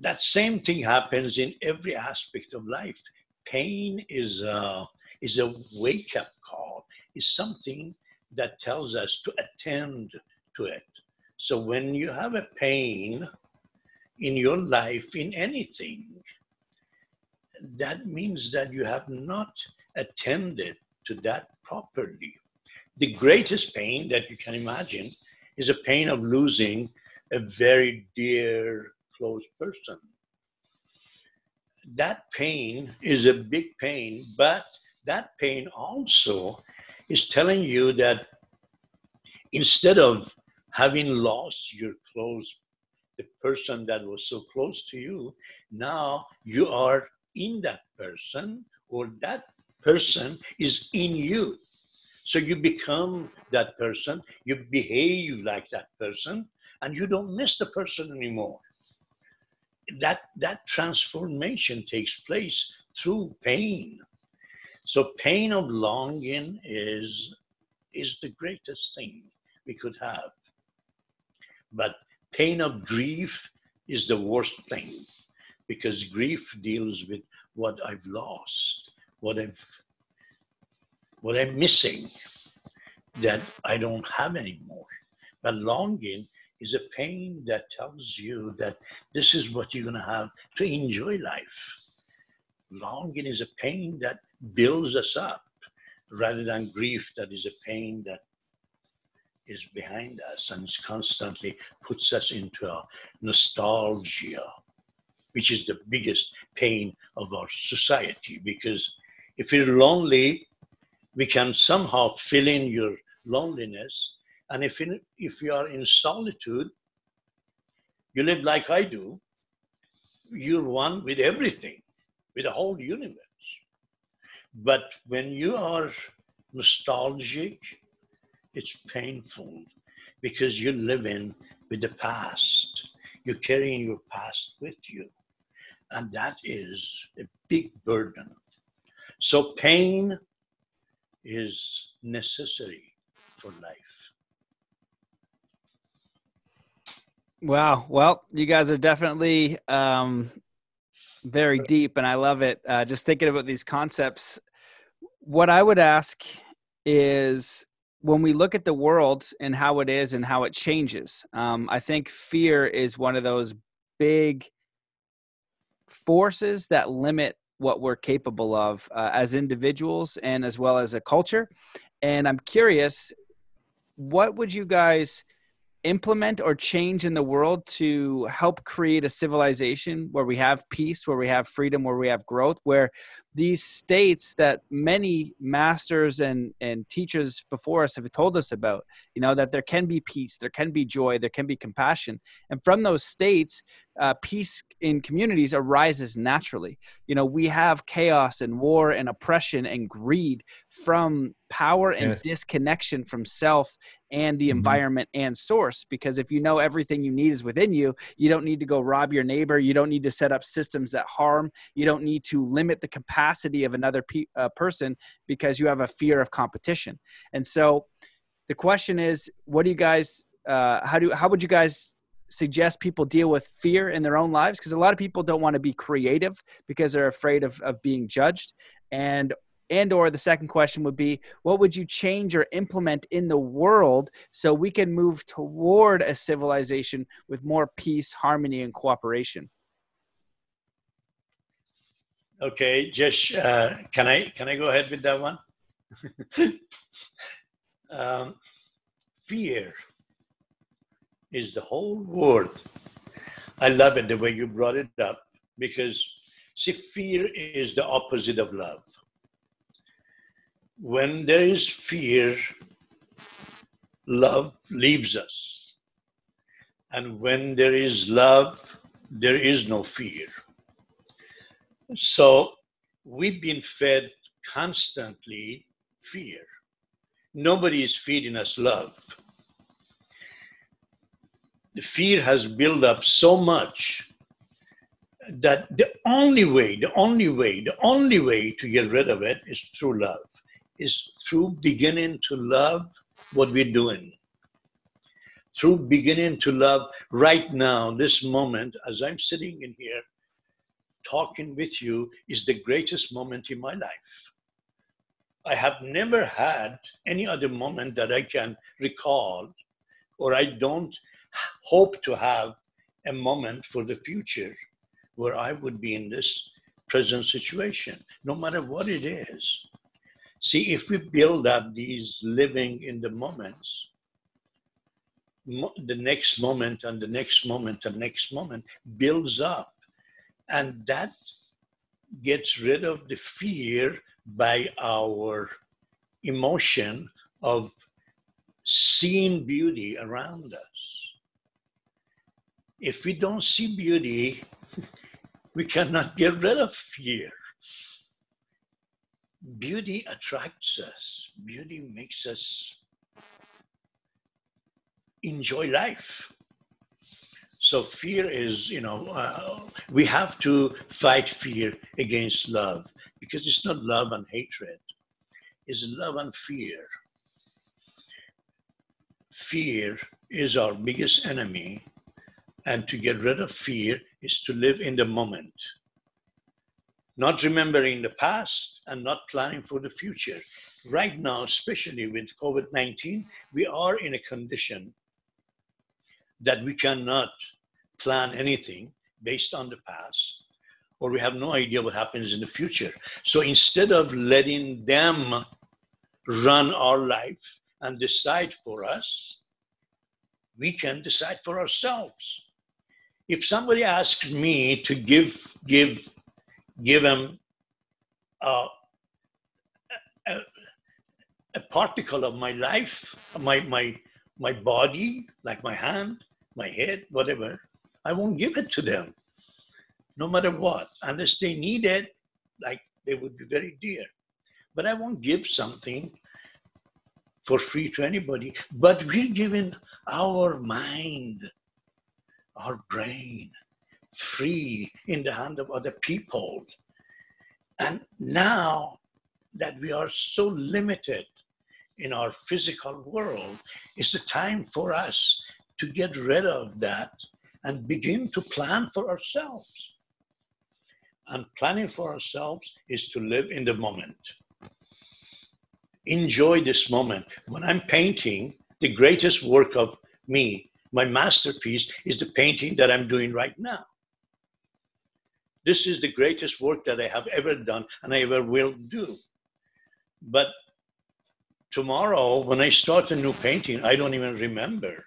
That same thing happens in every aspect of life. Pain is a, is a wake up call, is something that tells us to attend to it. So when you have a pain, in your life in anything, that means that you have not attended to that properly. The greatest pain that you can imagine is a pain of losing a very dear, close person. That pain is a big pain, but that pain also is telling you that instead of having lost your close the person that was so close to you, now you are in that person, or that person is in you. So you become that person, you behave like that person, and you don't miss the person anymore. That, that transformation takes place through pain. So pain of longing is, is the greatest thing we could have. But pain of grief is the worst thing because grief deals with what I've lost, what I've what I'm missing that I don't have anymore. But longing is a pain that tells you that this is what you're going to have to enjoy life. Longing is a pain that builds us up rather than grief that is a pain that is behind us and constantly puts us into a nostalgia, which is the biggest pain of our society. Because if you're lonely, we can somehow fill in your loneliness. And if, in, if you are in solitude, you live like I do, you're one with everything, with the whole universe. But when you are nostalgic, it's painful because you're living with the past. You're carrying your past with you. And that is a big burden. So pain is necessary for life. Wow. Well, you guys are definitely um, very deep, and I love it. Uh, just thinking about these concepts. What I would ask is when we look at the world and how it is and how it changes, um, I think fear is one of those big forces that limit what we're capable of uh, as individuals and as well as a culture. And I'm curious, what would you guys implement or change in the world to help create a civilization where we have peace, where we have freedom, where we have growth, where these states that many masters and, and teachers before us have told us about, you know, that there can be peace, there can be joy, there can be compassion. And from those states, uh, peace in communities arises naturally. You know, we have chaos and war and oppression and greed from power and yes. disconnection from self and the mm-hmm. environment and source. Because if you know everything you need is within you, you don't need to go rob your neighbor. You don't need to set up systems that harm. You don't need to limit the capacity of another pe- uh, person because you have a fear of competition. And so the question is, what do you guys, uh, how do, how would you guys suggest people deal with fear in their own lives? Because a lot of people don't want to be creative because they're afraid of, of being judged. And and or the second question would be what would you change or implement in the world so we can move toward a civilization with more peace harmony and cooperation okay just uh, can i can i go ahead with that one [laughs] um, fear is the whole word i love it the way you brought it up because see fear is the opposite of love when there is fear, love leaves us. And when there is love, there is no fear. So we've been fed constantly fear. Nobody is feeding us love. The fear has built up so much that the only way, the only way, the only way to get rid of it is through love is through beginning to love what we're doing. Through beginning to love right now, this moment, as I'm sitting in here talking with you, is the greatest moment in my life. I have never had any other moment that I can recall, or I don't hope to have a moment for the future where I would be in this present situation, no matter what it is. See, if we build up these living in the moments, the next moment and the next moment and next moment builds up. And that gets rid of the fear by our emotion of seeing beauty around us. If we don't see beauty, [laughs] we cannot get rid of fear beauty attracts us, beauty makes us enjoy life. So fear is, you know, uh, we have to fight fear against love because it's not love and hatred, it's love and fear. Fear is our biggest enemy, and to get rid of fear is to live in the moment not remembering the past and not planning for the future. Right now, especially with COVID 19, we are in a condition that we cannot plan anything based on the past, or we have no idea what happens in the future. So instead of letting them run our life and decide for us, we can decide for ourselves. If somebody asks me to give give give him a, a, a particle of my life, my, my, my body, like my hand, my head, whatever, I won't give it to them, no matter what, unless they need it, like they would be very dear. But I won't give something for free to anybody. But we're giving our mind, our brain, free in the hand of other people. And now that we are so limited in our physical world, it's the time for us to get rid of that and begin to plan for ourselves. And planning for ourselves is to live in the moment. Enjoy this moment. When I'm painting, the greatest work of me, my masterpiece, is the painting that I'm doing right now. This is the greatest work that I have ever done and I ever will do. But tomorrow, when I start a new painting, I don't even remember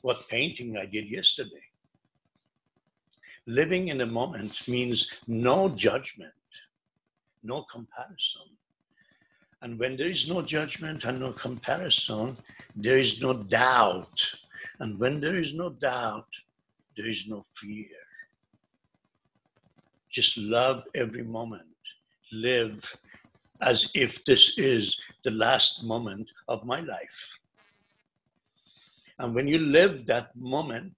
what painting I did yesterday. Living in the moment means no judgment, no comparison. And when there is no judgment and no comparison, there is no doubt. And when there is no doubt, there is no fear. Just love every moment. Live as if this is the last moment of my life. And when you live that moment,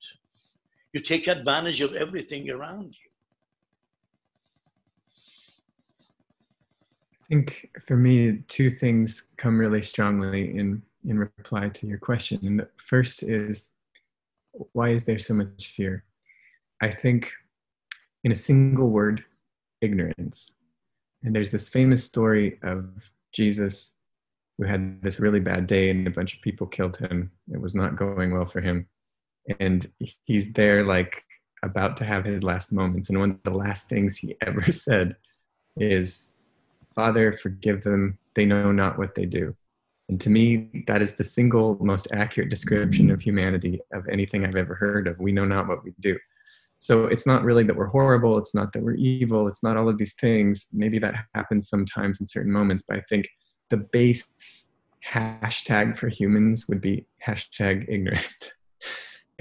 you take advantage of everything around you. I think for me, two things come really strongly in, in reply to your question. And the first is why is there so much fear? I think in a single word ignorance And there's this famous story of Jesus who had this really bad day and a bunch of people killed him. It was not going well for him. And he's there, like, about to have his last moments. And one of the last things he [laughs] ever said is, Father, forgive them. They know not what they do. And to me, that is the single most accurate description of humanity of anything I've ever heard of. We know not what we do. So it's not really that we're horrible, it's not that we're evil, it's not all of these things. Maybe that happens sometimes in certain moments, but I think the base hashtag for humans would be hashtag ignorant. [laughs]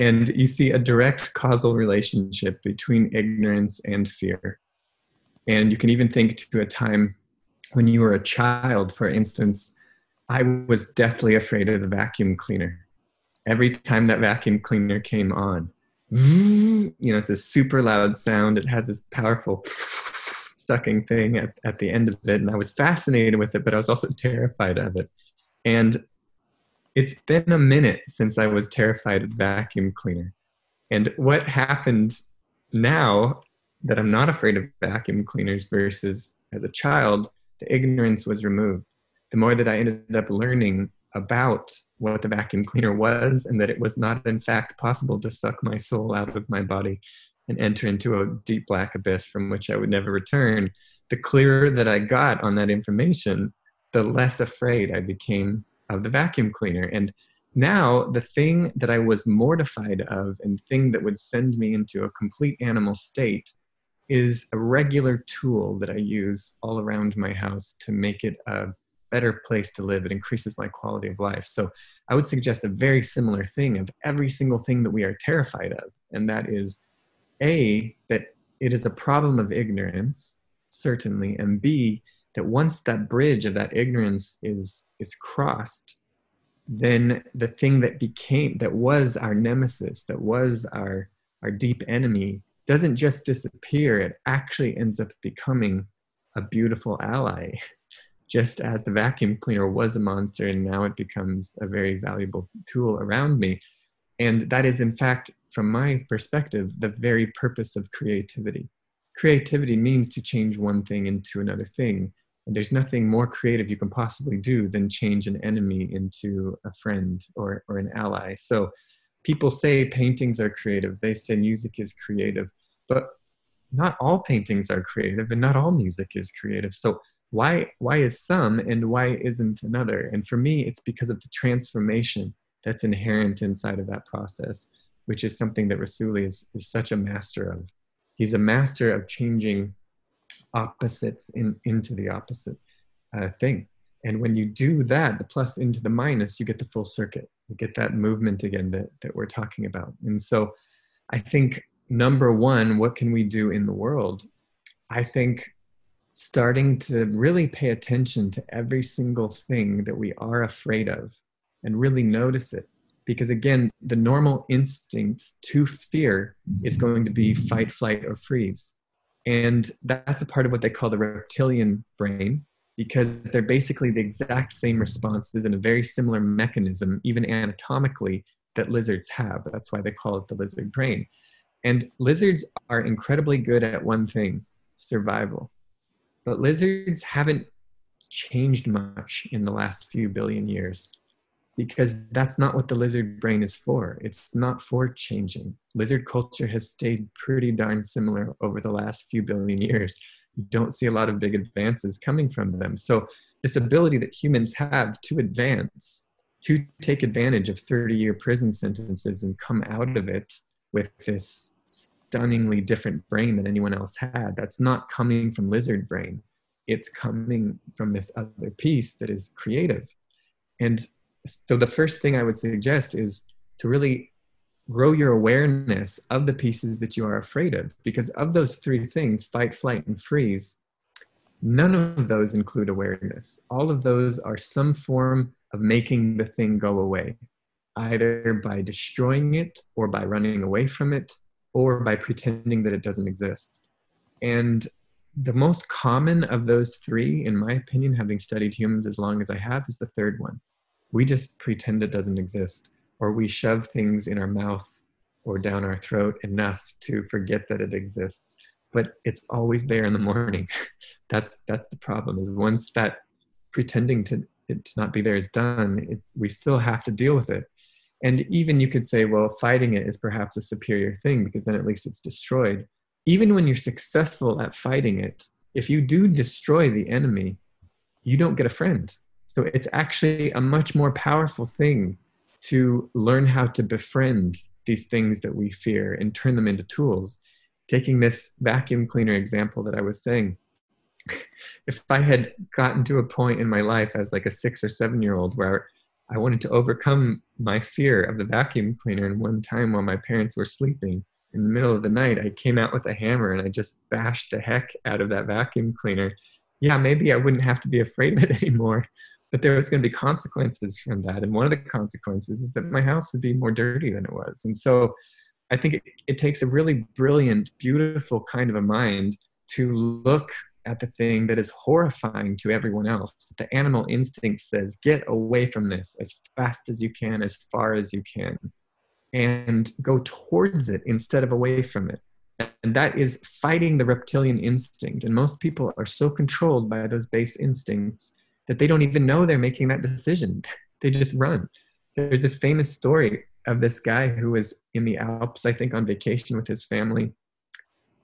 and you see a direct causal relationship between ignorance and fear. And you can even think to a time when you were a child, for instance, I was deathly afraid of the vacuum cleaner. Every time that vacuum cleaner came on, you know, it's a super loud sound. It has this powerful sucking thing at, at the end of it. And I was fascinated with it, but I was also terrified of it. And it's been a minute since I was terrified of vacuum cleaner. And what happened now that I'm not afraid of vacuum cleaners versus as a child, the ignorance was removed. The more that I ended up learning about what the vacuum cleaner was and that it was not in fact possible to suck my soul out of my body and enter into a deep black abyss from which I would never return, the clearer that I got on that information, the less afraid I became of the vacuum cleaner. And now the thing that I was mortified of and thing that would send me into a complete animal state is a regular tool that I use all around my house to make it a better place to live. It increases my quality of life. So I would suggest a very similar thing of every single thing that we are terrified of. And that is A, that it is a problem of ignorance, certainly, and B, that once that bridge of that ignorance is is crossed, then the thing that became that was our nemesis, that was our our deep enemy, doesn't just disappear, it actually ends up becoming a beautiful ally [laughs] just as the vacuum cleaner was a monster and now it becomes a very valuable tool around me. And that is, in fact, from my perspective, the very purpose of creativity. Creativity means to change one thing into another thing. There's nothing more creative you can possibly do than change an enemy into a friend or, or an ally. So people say paintings are creative, they say music is creative, but not all paintings are creative and not all music is creative. So why why is some and why isn't another and for me it's because of the transformation that's inherent inside of that process which is something that rasuli is, is such a master of he's a master of changing opposites in, into the opposite uh, thing and when you do that the plus into the minus you get the full circuit you get that movement again that, that we're talking about and so i think number one what can we do in the world i think starting to really pay attention to every single thing that we are afraid of and really notice it. Because again, the normal instinct to fear is going to be fight, flight, or freeze. And that's a part of what they call the reptilian brain, because they're basically the exact same responses and a very similar mechanism, even anatomically, that lizards have. That's why they call it the lizard brain. And lizards are incredibly good at one thing survival. But lizards haven't changed much in the last few billion years because that's not what the lizard brain is for. It's not for changing. Lizard culture has stayed pretty darn similar over the last few billion years. You don't see a lot of big advances coming from them. So, this ability that humans have to advance, to take advantage of 30 year prison sentences and come out of it with this stunningly different brain than anyone else had. That's not coming from lizard brain. It's coming from this other piece that is creative. And so the first thing I would suggest is to really grow your awareness of the pieces that you are afraid of. Because of those three things fight, flight, and freeze none of those include awareness. All of those are some form of making the thing go away, either by destroying it or by running away from it or by pretending that it doesn't exist. And the most common of those three, in my opinion, having studied humans as long as I have, is the third one. We just pretend it doesn't exist, or we shove things in our mouth or down our throat enough to forget that it exists. But it's always there in the morning. [laughs] that's that's the problem is once that pretending to it to not be there is done it, we still have to deal with it and even you could say well fighting it is perhaps a superior thing because then at least it's destroyed even when you're successful at fighting it if you do destroy the enemy you don't get a friend so it's actually a much more powerful thing to learn how to befriend these things that we fear and turn them into tools taking this vacuum cleaner example that i was saying [laughs] if I had gotten to a point in my life as like a six or seven year old where I wanted to overcome my fear of the vacuum cleaner, and one time while my parents were sleeping in the middle of the night, I came out with a hammer and I just bashed the heck out of that vacuum cleaner. Yeah, maybe I wouldn't have to be afraid of it [laughs] anymore, but there was going to be consequences from that. And one of the consequences is that my house would be more dirty than it was. And so I think it, it takes a really brilliant, beautiful kind of a mind to look at the thing that is horrifying to everyone else. The animal instinct says, get away from this as fast as you can, as far as you can, and go towards it instead of away from it. And that is fighting the reptilian instinct. And most people are so controlled by those base instincts that they don't even know they're making that decision. They just run. There's this famous story of this guy who was in the Alps, I think, on vacation with his family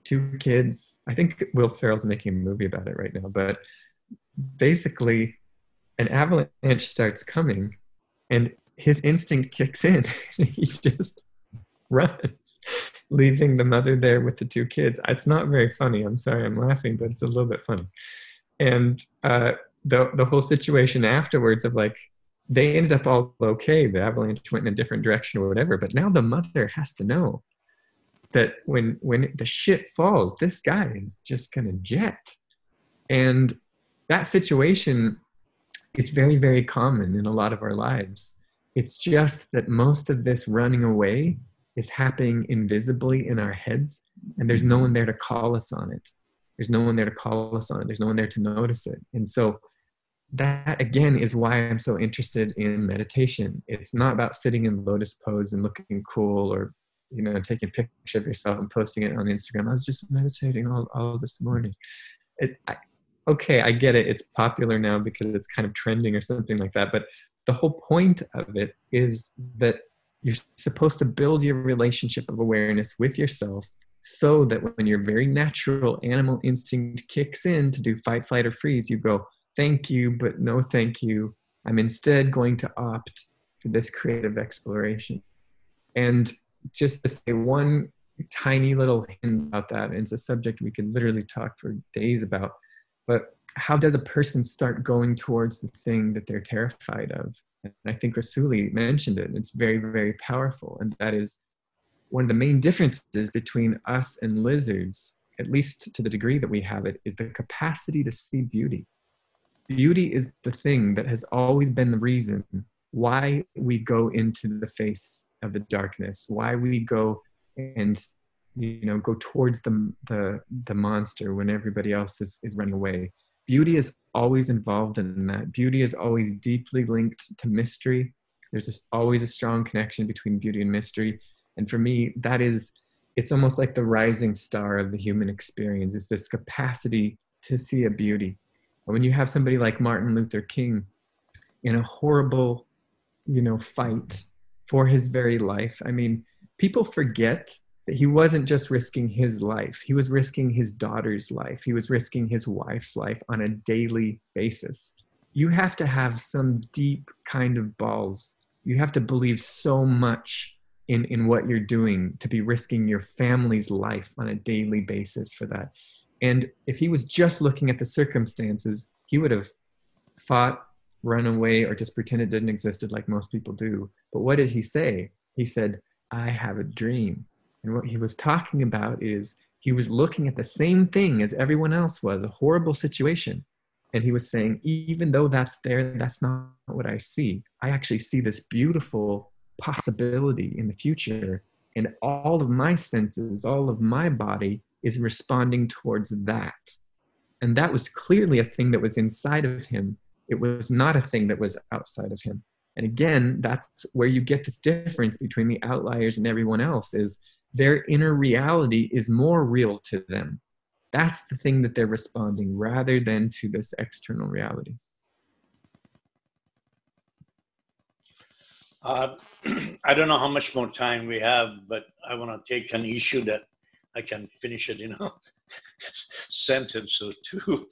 two kids. I think Will Ferrell's making a movie about it right now, but basically, an avalanche starts coming, and his instinct kicks in. [laughs] he just runs, leaving the mother there with the two kids. It's not very funny. I'm sorry, I'm laughing, but it's a little bit funny. And uh, the the whole situation afterwards of like they ended up all okay. The avalanche went in a different direction or whatever. But now the mother has to know that when when the shit falls, this guy is just gonna jet. And that situation is very, very common in a lot of our lives. It's just that most of this running away is happening invisibly in our heads, and there's no one there to call us on it. There's no one there to call us on it. There's no one there to notice it. And so that again is why I'm so interested in meditation. It's not about sitting in lotus pose and looking cool or you know, taking a picture of yourself and posting it on Instagram. I was just meditating all, all this morning. It, I, okay, I get it. It's popular now because it's kind of trending or something like that. But the whole point of it is that you're supposed to build your relationship of awareness with yourself so that when your very natural animal instinct kicks in to do fight, flight, or freeze, you go, thank you, but no thank you. I'm instead going to opt for this creative exploration. And just to say one tiny little hint about that, and it's a subject we could literally talk for days about, but how does a person start going towards the thing that they're terrified of? And I think Rassouli mentioned it. It's very, very powerful. And that is one of the main differences between us and lizards, at least to the degree that we have it, is the capacity to see beauty. Beauty is the thing that has always been the reason why we go into the face of the darkness why we go and you know go towards the the, the monster when everybody else is, is running away. Beauty is always involved in that. Beauty is always deeply linked to mystery. There's always a strong connection between beauty and mystery and for me that is it's almost like the rising star of the human experience it's this capacity to see a beauty and when you have somebody like martin luther king in a horrible you know fight for his very life. I mean, people forget that he wasn't just risking his life, he was risking his daughter's life, he was risking his wife's life on a daily basis. You have to have some deep kind of balls. You have to believe so much in, in what you're doing to be risking your family's life on a daily basis for that. And if he was just looking at the circumstances, he would have fought run away or just pretend it didn't exist like most people do. But what did he say? He said, I have a dream. And what he was talking about is he was looking at the same thing as everyone else was a horrible situation. And he was saying, even though that's there, that's not what I see. I actually see this beautiful possibility in the future. And all of my senses, all of my body is responding towards that. And that was clearly a thing that was inside of him it was not a thing that was outside of him. And again, that's where you get this difference between the outliers and everyone else is their inner reality is more real to them. that's the thing that they're responding rather than to this external reality uh, [clears throat] i don't know how much more time we have but i want to take an issue that i can finish it in a [laughs] sentence or two.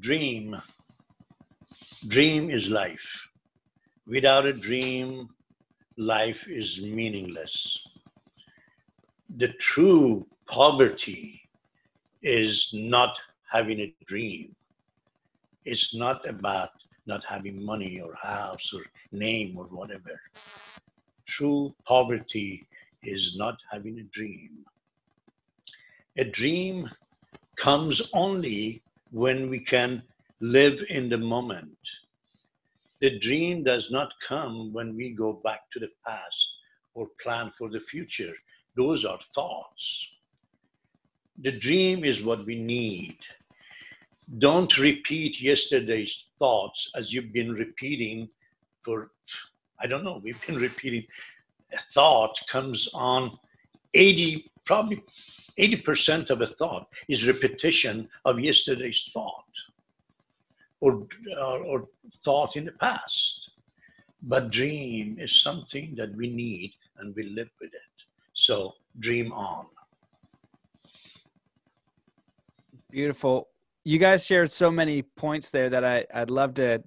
Dream. Dream is life. Without a dream life is meaningless. The true poverty is not having a dream. It's not about not having money or house or name or whatever. True poverty is not having a dream. A dream comes only when we can live in the moment. The dream does not come when we go back to the past or plan for the future. Those are thoughts the dream is what we need. Don't repeat yesterday's thoughts as you've been repeating for, I don't know, we've been repeating. A thought comes on 80, probably 80% of a thought is repetition of yesterday's thought or, or, or thought in the past. But dream is something that we need and we live with it. So dream on. Beautiful. You guys shared so many points there that I, I'd love to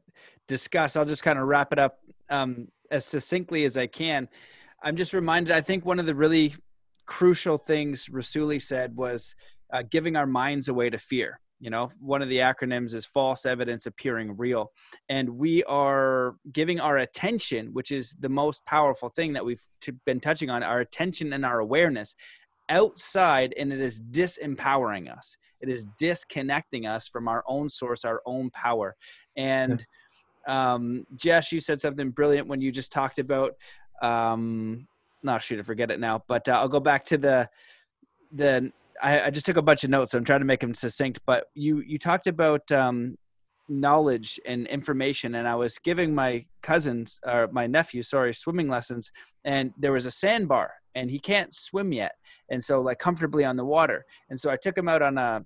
discuss. I'll just kind of wrap it up um, as succinctly as I can. I'm just reminded, I think one of the really crucial things Rassouli said was uh, giving our minds away to fear. You know, one of the acronyms is false evidence appearing real. And we are giving our attention, which is the most powerful thing that we've t- been touching on, our attention and our awareness outside, and it is disempowering us it is disconnecting us from our own source our own power and yes. um, jess you said something brilliant when you just talked about um no shoot i forget it now but uh, i'll go back to the the I, I, just took a bunch of notes so i'm trying to make them succinct but you you talked about um knowledge and information and i was giving my cousins or my nephew sorry swimming lessons and there was a sandbar and he can't swim yet and so like comfortably on the water and so i took him out on a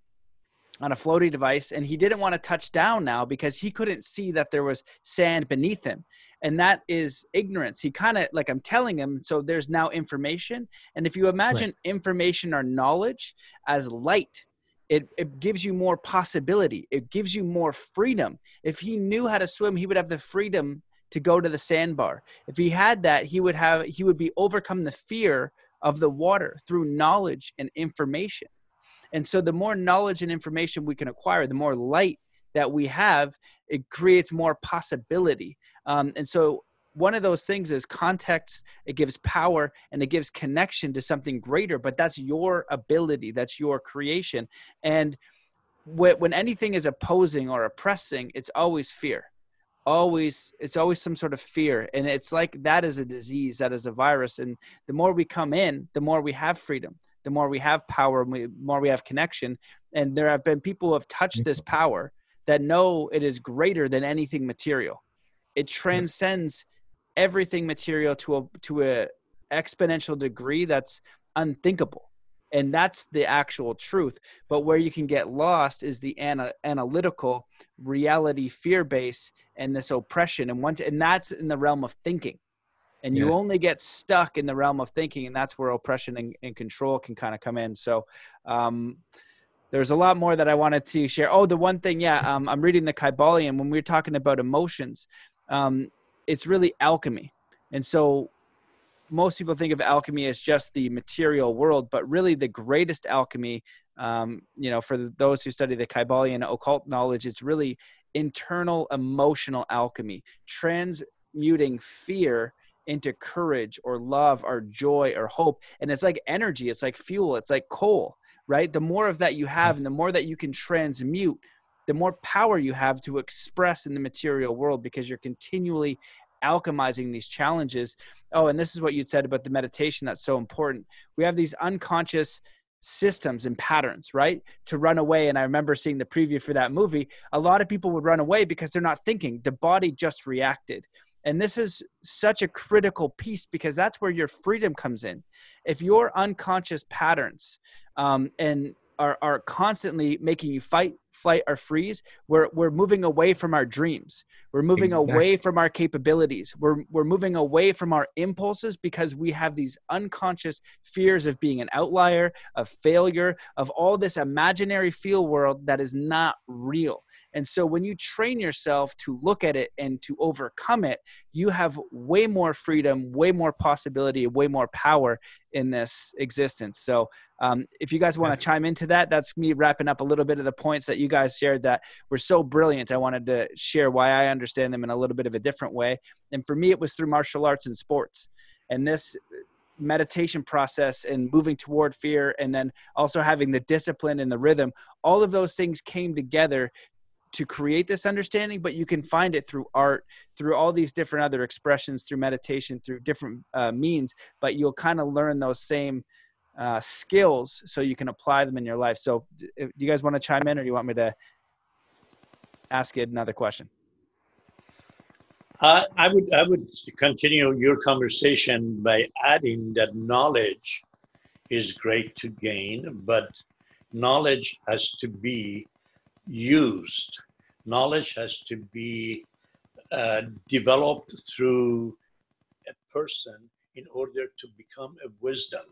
on a floaty device and he didn't want to touch down now because he couldn't see that there was sand beneath him. And that is ignorance. He kind of like i'm telling him so there's now information. And if you imagine right. information or knowledge as light it, it gives you more possibility. It gives you more freedom. If he knew how to swim he would have the freedom to go to the sandbar. If he had that he would have he would be overcome the fear of the water through knowledge and information and so the more knowledge and information we can acquire, the more light that we have, it creates more possibility. Um, and so one of those things is context. It gives power and it gives connection to something greater but that's your ability. That's your creation. And when anything is opposing or oppressing it's always fear. Always it's always some sort of fear. And it's like that is a disease that is a virus. And the more we come in the more we have freedom the more we have power, the more we have connection. And there have been people who have touched this mm-hmm. power that know it is greater than anything material. It transcends everything material to a to a exponential degree that's unthinkable. And that's the actual truth. But where you can get lost is the ana- analytical reality fear base and this oppression. And one, and that's in the realm of thinking and yes. you only get stuck in the realm of thinking and that's where oppression and, and control can kind of come in. So um, there's a lot more that i wanted to share. Oh the one thing yeah um, i'm reading the kybalion when we are talking about emotions um, it's really alchemy. And so most people think of alchemy as just the material world but really the greatest alchemy um, you know for those who study the kybalion occult knowledge it's really internal emotional alchemy transmuting fear into courage or love or joy or hope. And it's like energy, it's like fuel, it's like coal, right? The more of that you hmm. have and the more that you can transmute, the more power you have to express in the material world because you're continually alchemizing these challenges. Oh, and this is what you said about the meditation that's so important. We have these unconscious systems and patterns, right? To run away. And I remember seeing the preview for that movie. A lot of people would run away because they're not thinking. The body just reacted. And this is such a critical piece because that's where your freedom comes in. If your unconscious patterns um, and are, are constantly making you fight flight or freeze we're, we're moving away from our dreams we're moving exactly. away from our capabilities we're, we're moving away from our impulses because we have these unconscious fears of being an outlier of failure of all this imaginary feel world that is not real and so when you train yourself to look at it and to overcome it, you have way more freedom, way more possibility, way more power in this existence. So um, if you guys want to chime into that, that's me wrapping up a little bit of the points that you guys shared that were so brilliant. I wanted to share why I understand them in a little bit of a different way. And for me, it was through martial arts and sports. And this meditation process and moving toward fear and then also having the discipline and the rhythm all of those things came together to create this understanding but you can find it through art through all these different other expressions through meditation through different uh, means but you'll kind of learn those same uh, skills so you can apply them in your life. So do you guys want to chime in or do you want me to ask it another question? Uh, I would I would continue your conversation by adding that knowledge is great to gain, but knowledge has to be used. Knowledge has to be uh, developed through a person in order to become a wisdom.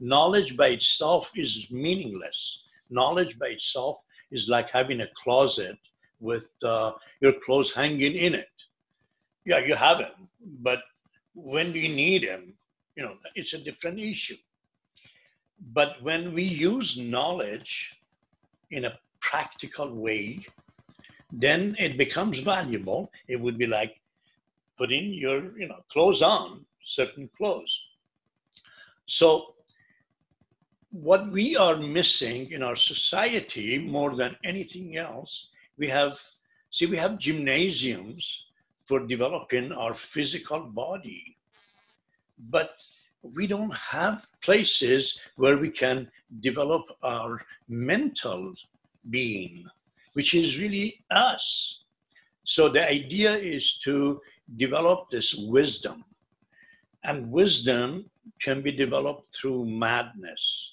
Knowledge by itself is meaningless. Knowledge by itself is like having a closet with uh, your clothes hanging in it. Yeah, you have them, but when do you need them? You know, it's a different issue. But when we use knowledge in a practical way then it becomes valuable. It would be like putting your, you know, clothes on, certain clothes. So what we are missing in our society more than anything else, we have, see, we have gymnasiums for developing our physical body, but we don't have places where we can develop our mental being which is really us. So the idea is to develop this wisdom. And wisdom can be developed through madness.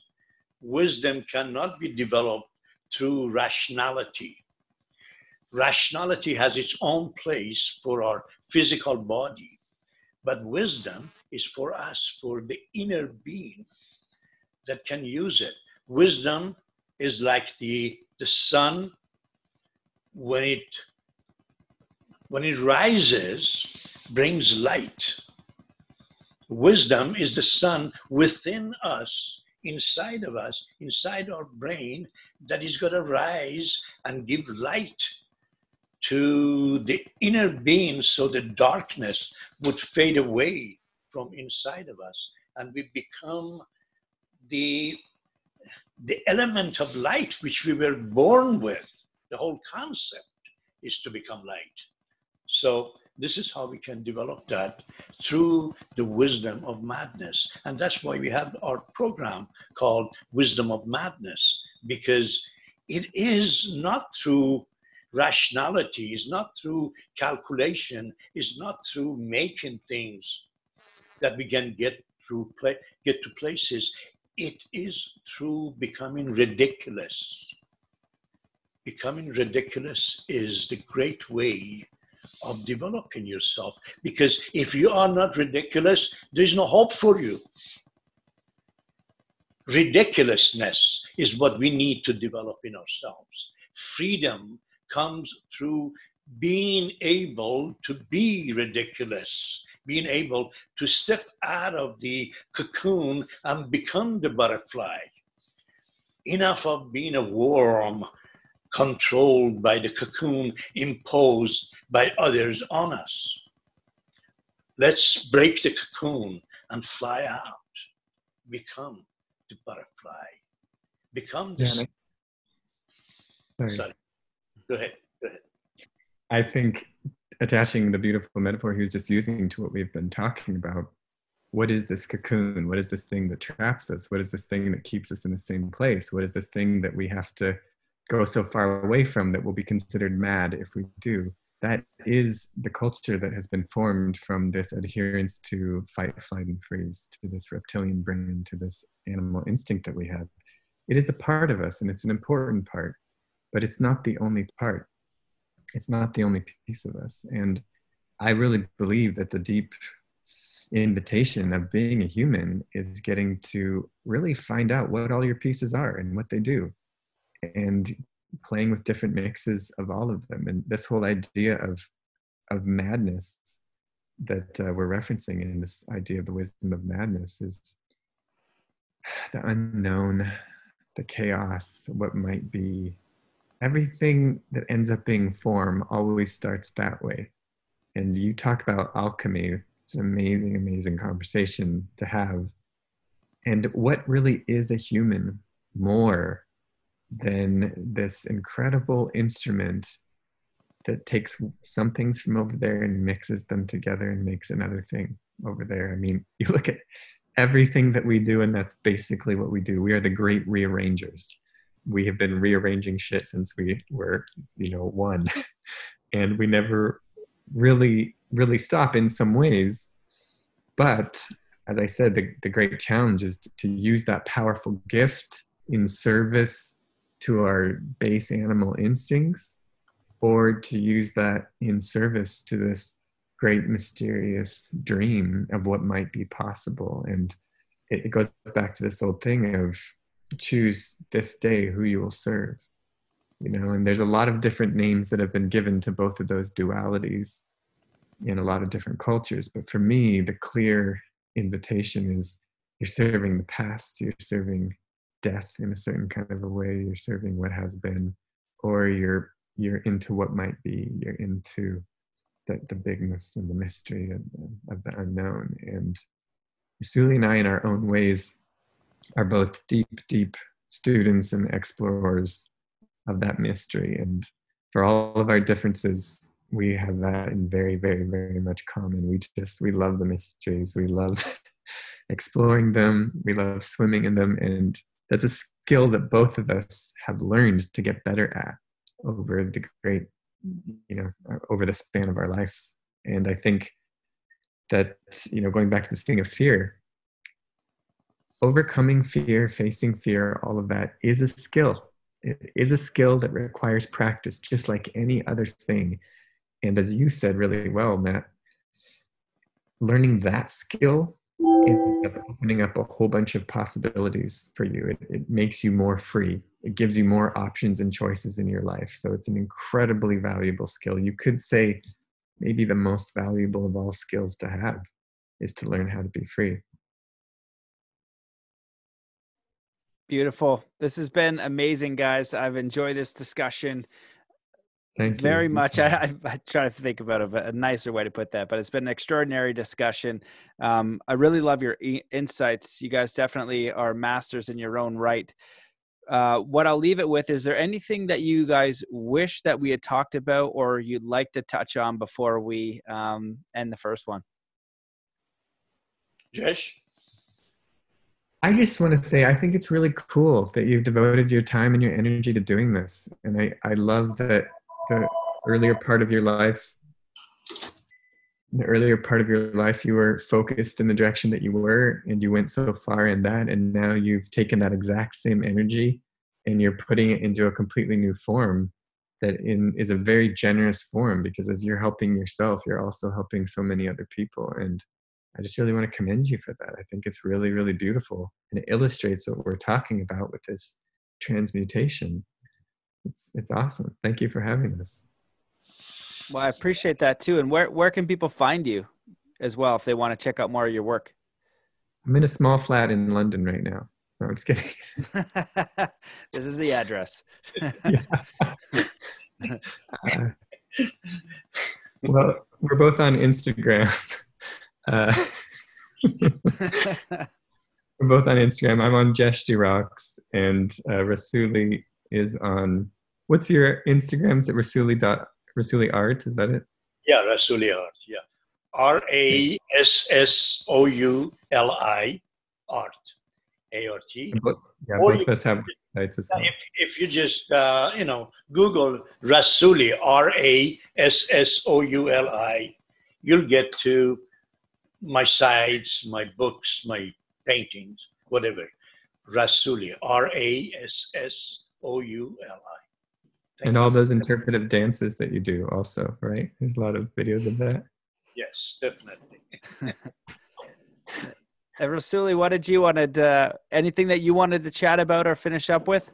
Wisdom cannot be developed through rationality. Rationality has its own place for our physical body, but wisdom is for us, for the inner being that can use it. Wisdom is like the, the sun when it when it rises brings light wisdom is the sun within us inside of us inside our brain that is going to rise and give light to the inner being so the darkness would fade away from inside of us and we become the the element of light which we were born with the whole concept is to become light. So this is how we can develop that through the wisdom of madness. And that's why we have our program called Wisdom of Madness, because it is not through rationality, it's not through calculation, it's not through making things that we can get through play, get to places. It is through becoming ridiculous becoming ridiculous is the great way of developing yourself. Because if you are not ridiculous, there's no hope for you. Ridiculousness is what we need to develop in ourselves. Freedom comes through being able to be ridiculous, being able to step out of the cocoon and become the butterfly. Enough of being a worm controlled by the cocoon imposed by others on us. Let's break the cocoon and fly out. Become the butterfly. Become the. Yeah, Sorry. Sorry. Go ahead. Go ahead. I think attaching the beautiful metaphor he was just using to what we've been talking about what is this cocoon? What is this thing that traps us? What is this thing that keeps us in the same place? What is this thing that we have to go so far away from that we'll be considered mad if we do. That is the culture that has been formed from this adherence to fight, flight, and freeze, to this reptilian brain, to this animal instinct that we have. it is a part of us and it's an important part, but it's not the only part. It's not the only piece of us. And I really believe that the deep invitation of being a human is getting to really find out what all your pieces are and what they do and playing with different mixes of all of them. And this whole idea of of madness that uh, we're referencing in this idea of the wisdom of madness is the unknown the chaos what might be. Everything that ends up being form always starts that way. And you talk about alchemy it's an amazing, amazing conversation to have. And what really is a human more than this incredible instrument that takes some things from over there and mixes them together and makes another thing over there? I mean, [laughs] you look at everything that we do, and that's basically what we do. We are the great rearrangers. We have been rearranging shit since we were, you know, one. [laughs] and we never really really stop in some ways but as i said the, the great challenge is to, to use that powerful gift in service to our base animal instincts or to use that in service to this great mysterious dream of what might be possible. And it, it goes back to this old thing of choose this day who you will serve you know and there's a lot of different names that have been given to both of those dualities in a lot of different cultures. But for me the clear invitation is you're serving the past you're serving death in a certain kind of a way you're serving what has been or you're you're into what might be you're into the, the bigness and the mystery of the, of the unknown. And Rassouli and I in our own ways are both deep deep students and explorers of that mystery. And for all of our differences we have that in very very very much common. We just we love the mysteries. We love [laughs] exploring them. We love swimming in them. And that's a skill that both of us have learned to get better at over the great you know uh, over the span of our lives. And i think that you know going back to this thing of fear overcoming fear facing fear all of that is a skill. It is a skill that requires practice just like any other thing. And as you said really well, Matt, learning that skill up opening up a whole bunch of possibilities for you. It, it makes you more free. It gives you more options and choices in your life. So it's an incredibly valuable skill. You could say maybe the most valuable of all skills to have is to learn how to be free. Beautiful. This has been amazing, guys. I've enjoyed this discussion. Thank you. Very much. [laughs] I, I, I, try to think about a, a, nicer way to put that, but it's been an extraordinary discussion. Um, I really love your e- insights. You guys definitely are masters in your own right. Uh, what I'll leave it with is there anything that you guys wish that we had talked about or you'd like to touch on before we um, end the first one? Jesh? I just want to say I think it's really cool that you've devoted your time and your energy to doing this. And I, I love that the earlier part of your life the earlier part of your life you were focused in the direction that you were and you went so far in that. And now you've taken that exact same energy and you're putting it into a completely new form that in is a very generous form because as you're helping yourself you're also helping so many other people. And i just really want to commend you for that. I think it's really really beautiful and it illustrates what we're talking about with this transmutation it's it's awesome. Thank you for having us. Well, I appreciate that too. And where where can people find you as well if they want to check out more of your work? I'm in a small flat in London right now. No, I'm just kidding. [laughs] [laughs] this is the address. uh, [laughs] well, we're both on Instagram. Uh, we're both on Instagram. I'm on Jesh Rocks, and uh, Rassouli is on what's your Instagram? Is it Rassouli dot Rassouli Art? Is that it? Yeah, Rassouli Art. Yeah, R A S S O U L I Art. A R T. Yeah, both of us have sites as well. If, if you just uh, you know Google Rassouli R A S S O U L I, you'll get to my sites, my books, my paintings, whatever. Rassouli, R A S S O U L I. And all those interpretive dances that you do, also, right? There's a lot of videos of that. Yes, definitely. [laughs] Uh, Rassouli, what did you wanted? Uh, anything that you wanted to chat about or finish up with?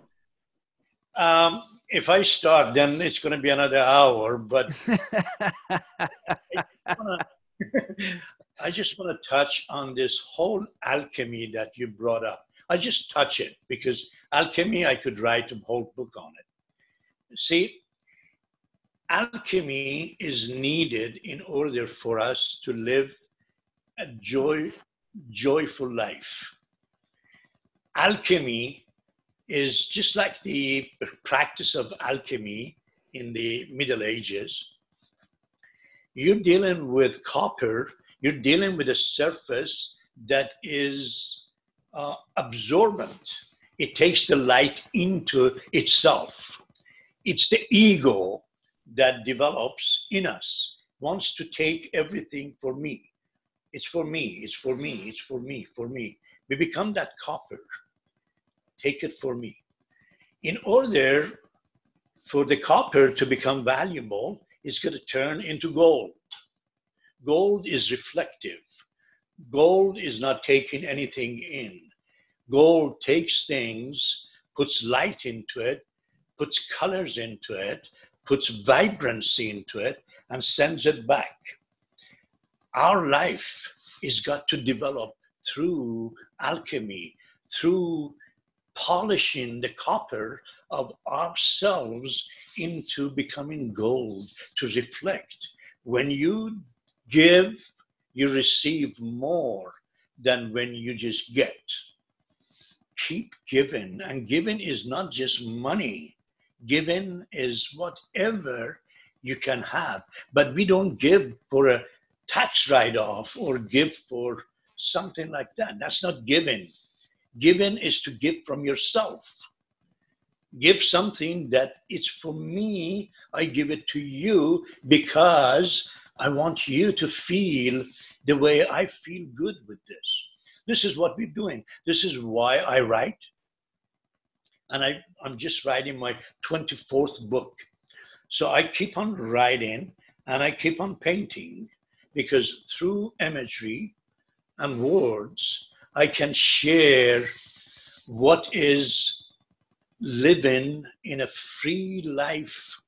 Um, if I start, then it's going to be another hour. But [laughs] [laughs] I just want to touch on this whole alchemy that you brought up. I just touch it because alchemy, I could write a whole book on it. See, alchemy is needed in order for us to live a joy, joyful life. Alchemy is just like the practice of alchemy in the Middle Ages. You're dealing with copper, you're dealing with a surface that is uh, absorbent. It takes the light into itself. It's the ego that develops in us, wants to take everything for me. It's for me, it's for me, it's for me, for me. We become that copper. Take it for me. In order for the copper to become valuable, it's going to turn into gold. Gold is reflective. Gold is not taking anything in. Gold takes things, puts light into it, puts colors into it, puts vibrancy into it, and sends it back. Our life is got to develop through alchemy, through polishing the copper of ourselves into becoming gold to reflect. When you give, you receive more than when you just get. Keep giving, and giving is not just money, giving is whatever you can have. But we don't give for a tax write off or give for something like that. That's not giving. Giving is to give from yourself. Give something that it's for me. I give it to you because I want you to feel the way I feel good with this. This is what we're doing. This is why I write. And I, I'm just writing my 24th book. So I keep on writing and I keep on painting because through imagery and words, I can share what is living in a free life,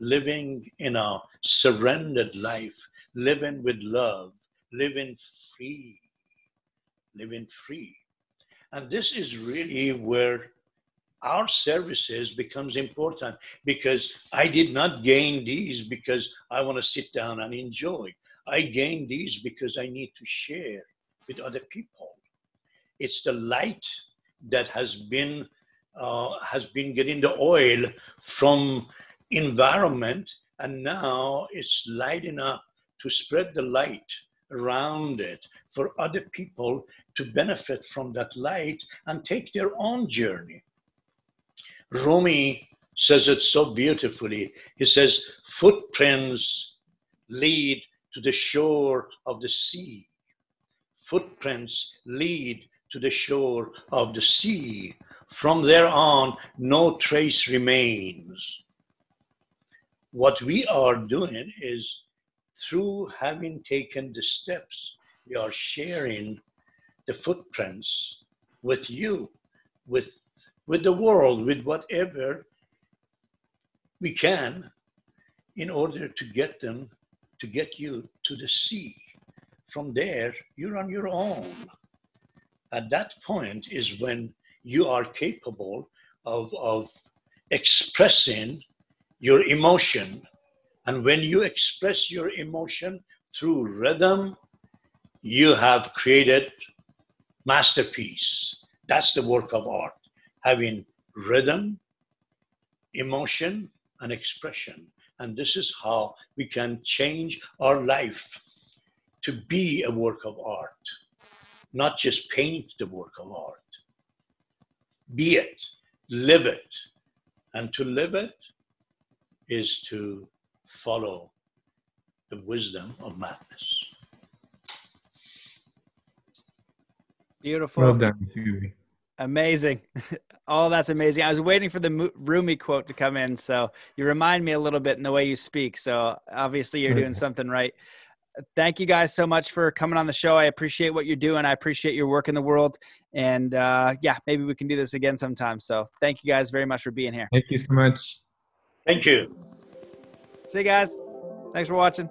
living in a surrendered life, living with love, living free, living free. And this is really where our services becomes important because I did not gain these because I want to sit down and enjoy. I gain these because I need to share with other people. It's the light that has been uh, has been getting the oil from environment, and now it's lighting up to spread the light around it for other people to benefit from that light and take their own journey. Rumi says it so beautifully. He says, Footprints lead to the shore of the sea. Footprints lead to the shore of the sea. From there on, no trace remains. What we are doing is through having taken the steps, we are sharing the footprints with you, with, with the world, with whatever we can in order to get them, to get you to the sea. From there, you're on your own at that point is when you are capable of, of expressing your emotion. And when you express your emotion through rhythm, you have created masterpiece. That's the work of art, having rhythm, emotion, and expression. And this is how we can change our life to be a work of art not just paint the work of art. Be it, live it. And to live it is to follow the wisdom of madness. Beautiful. Well done, Julie. Amazing. [laughs] Oh, that's amazing. I was waiting for the Rumi quote to come in. So you remind me a little bit in the way you speak. So obviously you're doing something right. Thank you guys so much for coming on the show. I appreciate what you're doing. I appreciate your work in the world. And uh, yeah, maybe we can do this again sometime. So thank you guys very much for being here. Thank you so much. Thank you. See you guys. Thanks for watching.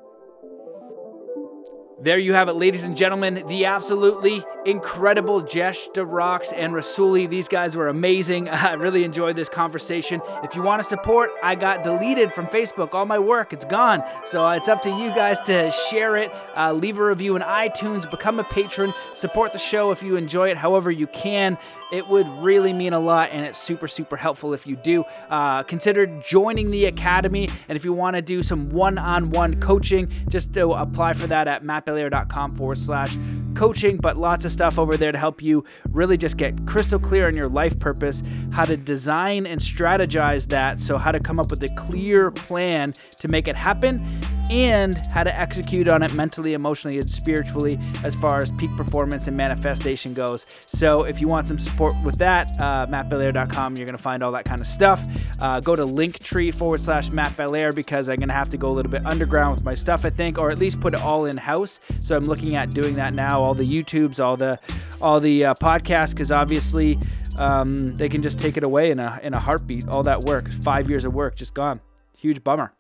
There you have it, ladies and gentlemen. The absolutely incredible Jesh Rocks and Rassouli. These guys were amazing. [laughs] I really enjoyed this conversation. If you want to support, I got deleted from Facebook. All my work, it's gone. So uh, it's up to you guys to share it, uh, leave a review in iTunes, become a patron, support the show if you enjoy it however you can. It would really mean a lot, and it's super, super helpful if you do. Uh, consider joining the Academy, and if you want to do some one on one coaching, just to apply for that at mattbelair.com forward slash coaching. But lots of stuff over there to help you really just get crystal clear on your life purpose, how to design and strategize that. So, how to come up with a clear plan to make it happen and how to execute on it mentally, emotionally, and spiritually as far as peak performance and manifestation goes. So, if you want some support with that, uh, mattbelair.com, you're going to find all that kind of stuff. Uh, go to linktree forward slash Matt Belair because I'm going to have to go a little bit underground with my stuff, I think, or at least put it all in house. So, I'm looking at doing that now. All the YouTubes, all the all the uh, podcasts, because obviously um, they can just take it away in a in a heartbeat. All that work, five years of work, just gone. Huge bummer.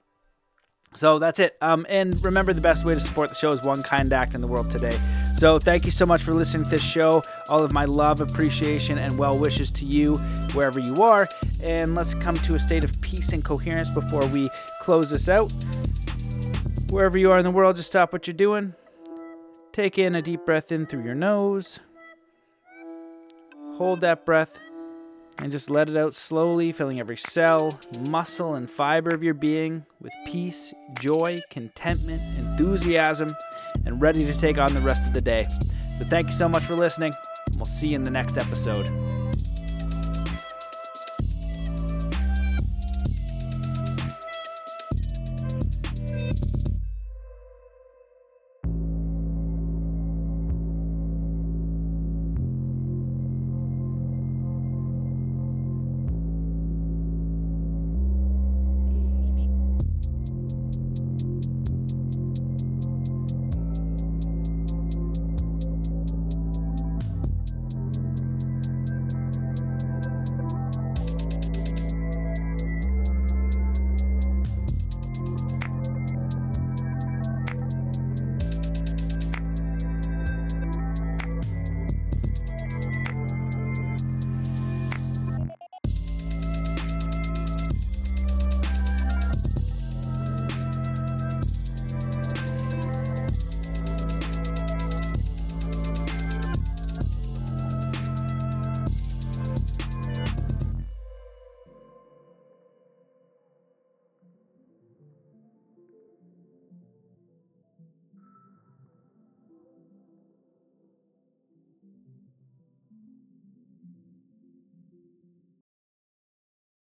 So that's it. Um, and remember, the best way to support the show is one kind act in the world today. So thank you so much for listening to this show. All of my love, appreciation, and well wishes to you wherever you are. And let's come to a state of peace and coherence before we close this out. Wherever you are in the world, just stop what you're doing. Take in a deep breath in through your nose. Hold that breath and just let it out slowly, filling every cell, muscle, and fiber of your being with peace, joy, contentment, enthusiasm, and ready to take on the rest of the day. So, thank you so much for listening. We'll see you in the next episode.